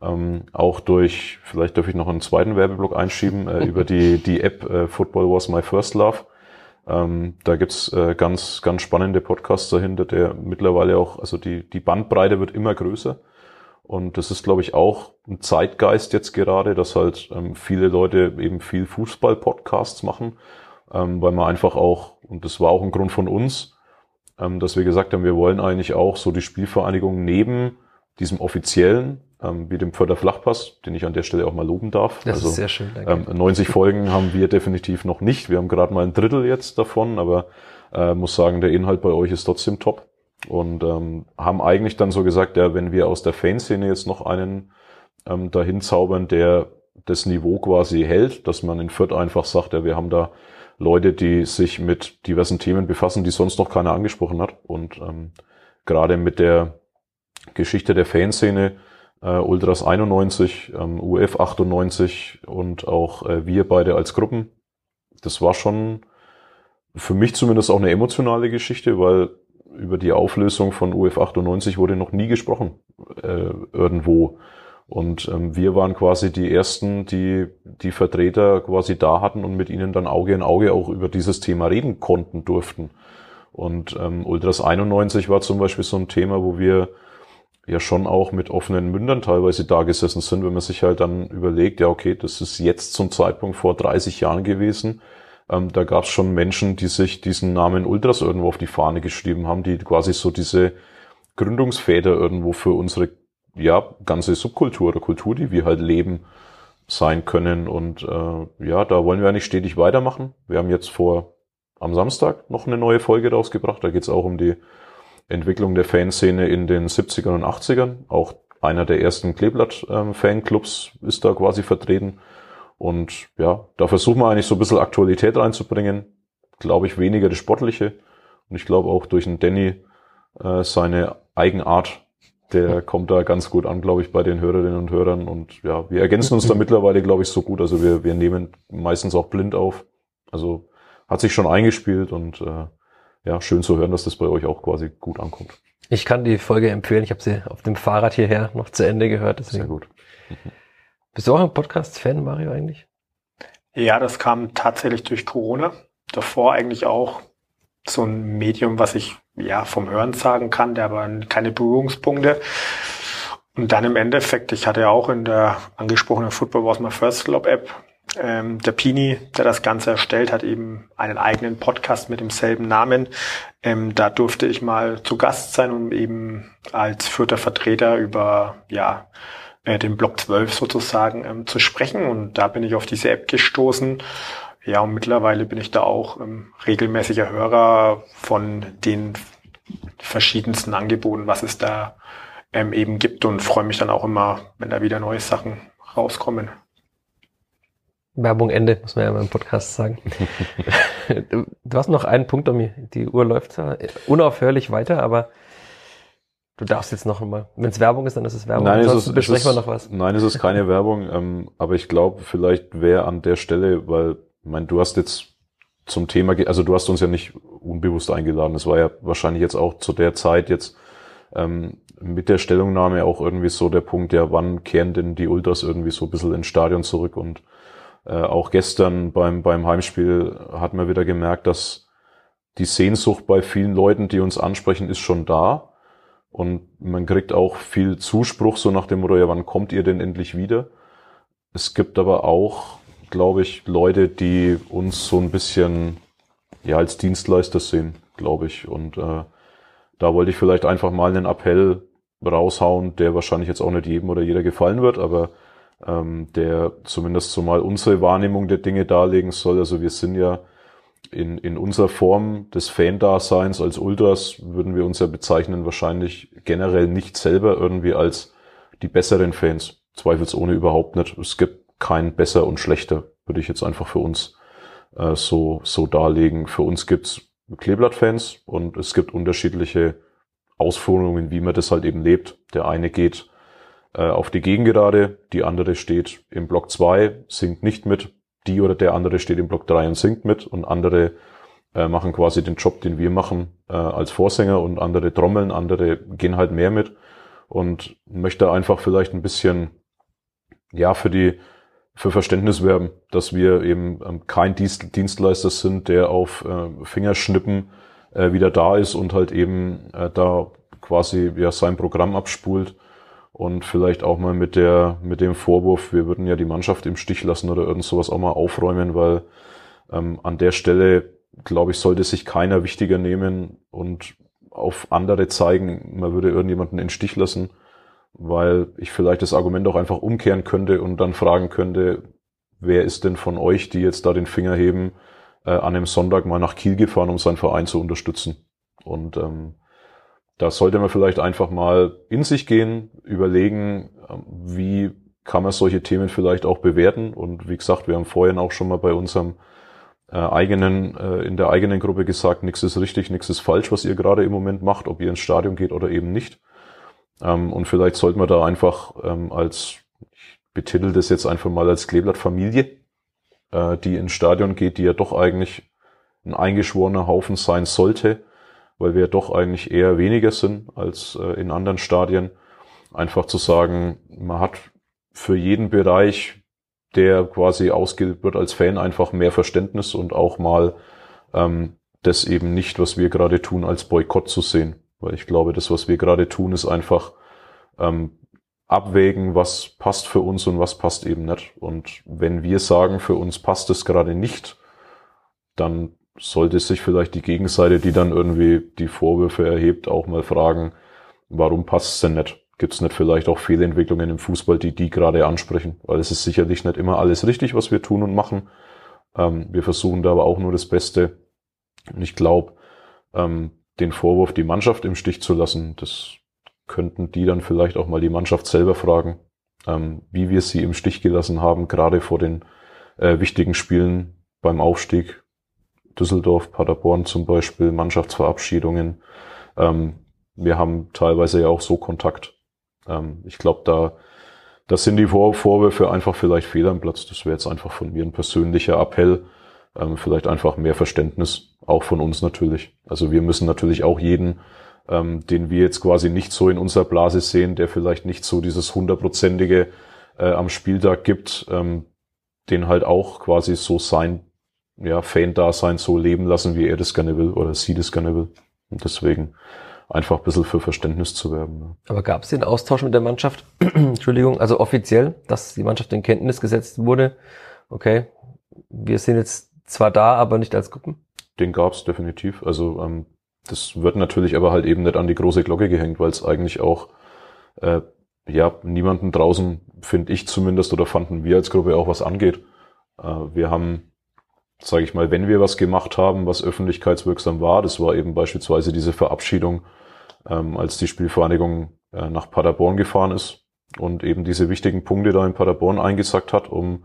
Ähm, auch durch, vielleicht darf ich noch einen zweiten Werbeblock einschieben, äh, über die, die App äh, Football Was My First Love ähm, da gibt's äh, ganz, ganz spannende Podcasts dahinter, der mittlerweile auch, also die, die Bandbreite wird immer größer. Und das ist, glaube ich, auch ein Zeitgeist jetzt gerade, dass halt ähm, viele Leute eben viel Fußball-Podcasts machen, ähm, weil man einfach auch, und das war auch ein Grund von uns, ähm, dass wir gesagt haben, wir wollen eigentlich auch so die Spielvereinigung neben diesem offiziellen ähm, wie dem Förderflachpass, den ich an der Stelle auch mal loben darf. Das also, ist sehr schön, danke. Ähm, 90 Folgen haben wir definitiv noch nicht. Wir haben gerade mal ein Drittel jetzt davon, aber äh, muss sagen, der Inhalt bei euch ist trotzdem top. Und ähm, haben eigentlich dann so gesagt, ja, wenn wir aus der Fanszene jetzt noch einen ähm, dahin zaubern, der das Niveau quasi hält, dass man in Fürth einfach sagt, ja, wir haben da Leute, die sich mit diversen Themen befassen, die sonst noch keiner angesprochen hat. Und ähm, gerade mit der Geschichte der Fanszene äh, Ultras 91, ähm, UF 98 und auch äh, wir beide als Gruppen. Das war schon für mich zumindest auch eine emotionale Geschichte, weil über die Auflösung von UF 98 wurde noch nie gesprochen äh, irgendwo. Und ähm, wir waren quasi die ersten, die die Vertreter quasi da hatten und mit ihnen dann Auge in Auge auch über dieses Thema reden konnten durften. Und ähm, Ultras 91 war zum Beispiel so ein Thema, wo wir ja schon auch mit offenen Mündern teilweise da gesessen sind, wenn man sich halt dann überlegt, ja okay, das ist jetzt zum Zeitpunkt vor 30 Jahren gewesen. Ähm, da gab es schon Menschen, die sich diesen Namen Ultras irgendwo auf die Fahne geschrieben haben, die quasi so diese Gründungsväter irgendwo für unsere ja ganze Subkultur oder Kultur, die wir halt leben, sein können. Und äh, ja, da wollen wir eigentlich stetig weitermachen. Wir haben jetzt vor am Samstag noch eine neue Folge rausgebracht. Da geht es auch um die Entwicklung der Fanszene in den 70ern und 80ern. Auch einer der ersten Kleeblatt-Fanclubs ist da quasi vertreten. Und ja, da versuchen wir eigentlich so ein bisschen Aktualität reinzubringen. Glaube ich weniger das Sportliche. Und ich glaube auch durch den Danny äh, seine Eigenart, der kommt da ganz gut an, glaube ich, bei den Hörerinnen und Hörern. Und ja, wir ergänzen uns da mittlerweile, glaube ich, so gut. Also wir, wir nehmen meistens auch blind auf. Also hat sich schon eingespielt und äh, ja, schön zu hören, dass das bei euch auch quasi gut ankommt. Ich kann die Folge empfehlen. Ich habe sie auf dem Fahrrad hierher noch zu Ende gehört. Deswegen. Sehr gut. Mhm. Bist du auch ein Podcast-Fan, Mario, eigentlich? Ja, das kam tatsächlich durch Corona. Davor eigentlich auch so ein Medium, was ich ja vom Hören sagen kann, der aber keine Berührungspunkte. Und dann im Endeffekt, ich hatte ja auch in der angesprochenen Football Was My First Club App ähm, der Pini, der das Ganze erstellt, hat eben einen eigenen Podcast mit demselben Namen. Ähm, da durfte ich mal zu Gast sein, um eben als vierter Vertreter über ja äh, den Block 12 sozusagen ähm, zu sprechen. Und da bin ich auf diese App gestoßen. Ja, und mittlerweile bin ich da auch ähm, regelmäßiger Hörer von den verschiedensten Angeboten, was es da ähm, eben gibt und freue mich dann auch immer, wenn da wieder neue Sachen rauskommen. Werbung Ende, muss man ja beim Podcast sagen. du hast noch einen Punkt, um die Uhr läuft unaufhörlich weiter, aber du darfst jetzt noch einmal. Wenn es Werbung ist, dann ist es Werbung. Nein, Ansonsten es ist, besprechen es wir noch was. Nein, es ist keine Werbung, ähm, aber ich glaube, vielleicht wäre an der Stelle, weil, ich meine, du hast jetzt zum Thema, also du hast uns ja nicht unbewusst eingeladen. Es war ja wahrscheinlich jetzt auch zu der Zeit jetzt ähm, mit der Stellungnahme auch irgendwie so der Punkt, ja, wann kehren denn die Ultras irgendwie so ein bisschen ins Stadion zurück und äh, auch gestern beim, beim Heimspiel hat man wieder gemerkt, dass die Sehnsucht bei vielen Leuten, die uns ansprechen, ist schon da. Und man kriegt auch viel Zuspruch, so nach dem Motto, ja, wann kommt ihr denn endlich wieder? Es gibt aber auch, glaube ich, Leute, die uns so ein bisschen ja als Dienstleister sehen, glaube ich. Und äh, da wollte ich vielleicht einfach mal einen Appell raushauen, der wahrscheinlich jetzt auch nicht jedem oder jeder gefallen wird, aber ähm, der zumindest so mal unsere Wahrnehmung der Dinge darlegen soll. Also wir sind ja in, in unserer Form des Fan-Daseins als Ultras würden wir uns ja bezeichnen wahrscheinlich generell nicht selber irgendwie als die besseren Fans. Zweifelsohne überhaupt nicht. Es gibt kein besser und schlechter, würde ich jetzt einfach für uns äh, so, so darlegen. Für uns gibt's Kleeblatt-Fans und es gibt unterschiedliche Ausführungen, wie man das halt eben lebt. Der eine geht auf die Gegengerade, die andere steht im Block 2, singt nicht mit, die oder der andere steht im Block 3 und singt mit. Und andere äh, machen quasi den Job, den wir machen äh, als Vorsänger. Und andere trommeln, andere gehen halt mehr mit. Und möchte einfach vielleicht ein bisschen ja für die für Verständnis werben, dass wir eben ähm, kein Dienst, Dienstleister sind, der auf äh, Fingerschnippen äh, wieder da ist und halt eben äh, da quasi ja sein Programm abspult und vielleicht auch mal mit der mit dem Vorwurf, wir würden ja die Mannschaft im Stich lassen oder irgend sowas auch mal aufräumen, weil ähm, an der Stelle glaube ich sollte sich keiner wichtiger nehmen und auf andere zeigen, man würde irgendjemanden in Stich lassen, weil ich vielleicht das Argument auch einfach umkehren könnte und dann fragen könnte, wer ist denn von euch, die jetzt da den Finger heben, äh, an einem Sonntag mal nach Kiel gefahren, um seinen Verein zu unterstützen. Und ähm, da sollte man vielleicht einfach mal in sich gehen, überlegen, ähm, wie kann man solche Themen vielleicht auch bewerten. Und wie gesagt, wir haben vorhin auch schon mal bei unserem äh, eigenen, äh, in der eigenen Gruppe gesagt, nichts ist richtig, nichts ist falsch, was ihr gerade im Moment macht, ob ihr ins Stadion geht oder eben nicht. Ähm, und vielleicht sollten wir da einfach ähm, als, ich betitel das jetzt einfach mal als Kleeblatt-Familie, äh, die ins Stadion geht, die ja doch eigentlich ein eingeschworener Haufen sein sollte, weil wir doch eigentlich eher weniger sind als äh, in anderen Stadien. Einfach zu sagen, man hat für jeden Bereich, der quasi ausgebildet wird als Fan, einfach mehr Verständnis und auch mal ähm, das eben nicht, was wir gerade tun, als Boykott zu sehen. Weil ich glaube, das, was wir gerade tun, ist einfach ähm, abwägen, was passt für uns und was passt eben nicht. Und wenn wir sagen, für uns passt es gerade nicht, dann sollte sich vielleicht die Gegenseite, die dann irgendwie die Vorwürfe erhebt, auch mal fragen, warum passt es denn nicht? Gibt es nicht vielleicht auch Fehlentwicklungen im Fußball, die die gerade ansprechen? Weil es ist sicherlich nicht immer alles richtig, was wir tun und machen. Ähm, wir versuchen da aber auch nur das Beste. Und ich glaube, ähm, den Vorwurf, die Mannschaft im Stich zu lassen, das könnten die dann vielleicht auch mal die Mannschaft selber fragen, ähm, wie wir sie im Stich gelassen haben, gerade vor den äh, wichtigen Spielen beim Aufstieg. Düsseldorf, Paderborn zum Beispiel, Mannschaftsverabschiedungen. Ähm, wir haben teilweise ja auch so Kontakt. Ähm, ich glaube, da, das sind die Vor Vorwürfe einfach vielleicht fehl am Platz. Das wäre jetzt einfach von mir ein persönlicher Appell. Ähm, vielleicht einfach mehr Verständnis, auch von uns natürlich. Also wir müssen natürlich auch jeden, ähm, den wir jetzt quasi nicht so in unserer Blase sehen, der vielleicht nicht so dieses hundertprozentige äh, am Spieltag gibt, ähm, den halt auch quasi so sein ja, Fan-Dasein so leben lassen, wie er das gerne will oder sie das gerne will. Und deswegen einfach ein bisschen für Verständnis zu werben. Ja. Aber gab es den Austausch mit der Mannschaft? Entschuldigung, also offiziell, dass die Mannschaft in Kenntnis gesetzt wurde. Okay, wir sind jetzt zwar da, aber nicht als Gruppen. Den gab's definitiv. Also ähm, das wird natürlich aber halt eben nicht an die große Glocke gehängt, weil es eigentlich auch äh, ja niemanden draußen, finde ich zumindest, oder fanden wir als Gruppe auch was angeht. Äh, wir haben sage ich mal, wenn wir was gemacht haben, was öffentlichkeitswirksam war, das war eben beispielsweise diese Verabschiedung, ähm, als die Spielvereinigung äh, nach Paderborn gefahren ist und eben diese wichtigen Punkte da in Paderborn eingesackt hat, um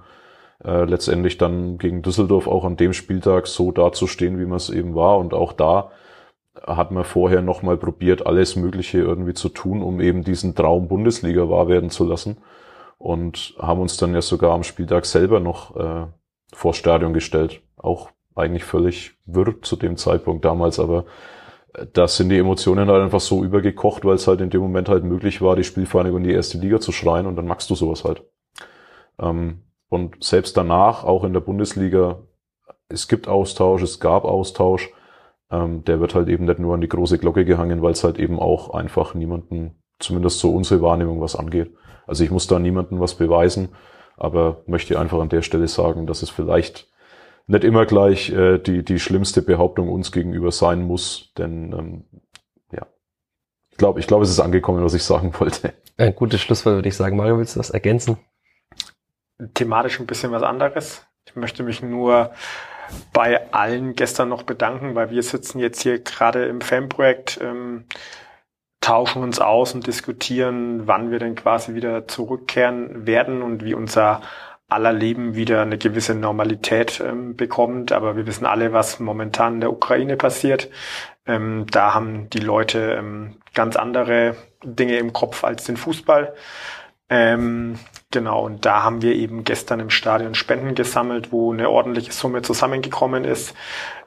äh, letztendlich dann gegen Düsseldorf auch an dem Spieltag so dazustehen, wie man es eben war. Und auch da hat man vorher nochmal probiert, alles Mögliche irgendwie zu tun, um eben diesen Traum Bundesliga wahr werden zu lassen. Und haben uns dann ja sogar am Spieltag selber noch äh, vor Stadion gestellt. Auch eigentlich völlig wirr zu dem Zeitpunkt damals, aber äh, da sind die Emotionen halt einfach so übergekocht, weil es halt in dem Moment halt möglich war, die Spielvereinigung in die erste Liga zu schreien und dann magst du sowas halt. Ähm, und selbst danach, auch in der Bundesliga, es gibt Austausch, es gab Austausch, ähm, der wird halt eben nicht nur an die große Glocke gehangen, weil es halt eben auch einfach niemanden, zumindest so unsere Wahrnehmung, was angeht. Also ich muss da niemandem was beweisen, aber möchte einfach an der Stelle sagen, dass es vielleicht nicht immer gleich äh, die, die schlimmste Behauptung uns gegenüber sein muss, denn ähm, ja, ich glaube, ich glaube, es ist angekommen, was ich sagen wollte. Ein gutes Schlusswort würde ich sagen. Mario, willst du was ergänzen? Thematisch ein bisschen was anderes. Ich möchte mich nur bei allen gestern noch bedanken, weil wir sitzen jetzt hier gerade im Fanprojekt, ähm, tauschen uns aus und diskutieren, wann wir denn quasi wieder zurückkehren werden und wie unser aller Leben wieder eine gewisse Normalität ähm, bekommt. Aber wir wissen alle, was momentan in der Ukraine passiert. Ähm, da haben die Leute ähm, ganz andere Dinge im Kopf als den Fußball. Ähm, genau, und da haben wir eben gestern im Stadion Spenden gesammelt, wo eine ordentliche Summe zusammengekommen ist.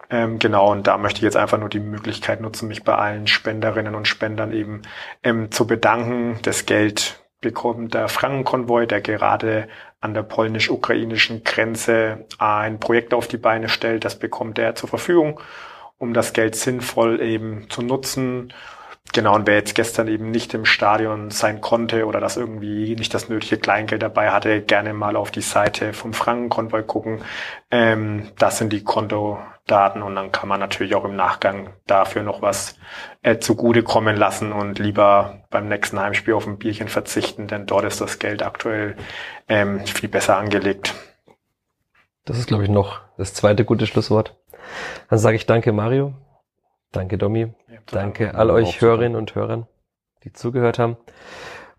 Ähm, genau, und da möchte ich jetzt einfach nur die Möglichkeit nutzen, mich bei allen Spenderinnen und Spendern eben ähm, zu bedanken. Das Geld bekommt der Frankenkonvoi, der gerade an der polnisch-ukrainischen Grenze ein Projekt auf die Beine stellt. Das bekommt er zur Verfügung, um das Geld sinnvoll eben zu nutzen Genau, und wer jetzt gestern eben nicht im Stadion sein konnte oder das irgendwie nicht das nötige Kleingeld dabei hatte, gerne mal auf die Seite vom Frankenkonvoi gucken. Ähm, das sind die Kontodaten und dann kann man natürlich auch im Nachgang dafür noch was äh, zugutekommen lassen und lieber beim nächsten Heimspiel auf ein Bierchen verzichten, denn dort ist das Geld aktuell ähm, viel besser angelegt. Das ist, glaube ich, noch das zweite gute Schlusswort. Dann sage ich danke, Mario. Danke, Domi. Ja, Danke all euch Hörerinnen und Hörern, die zugehört haben.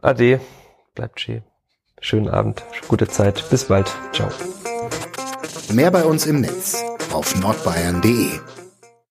Ade, bleibt schön. Schönen Abend, gute Zeit. Bis bald. Ciao. Mehr bei uns im Netz auf nordbayern.de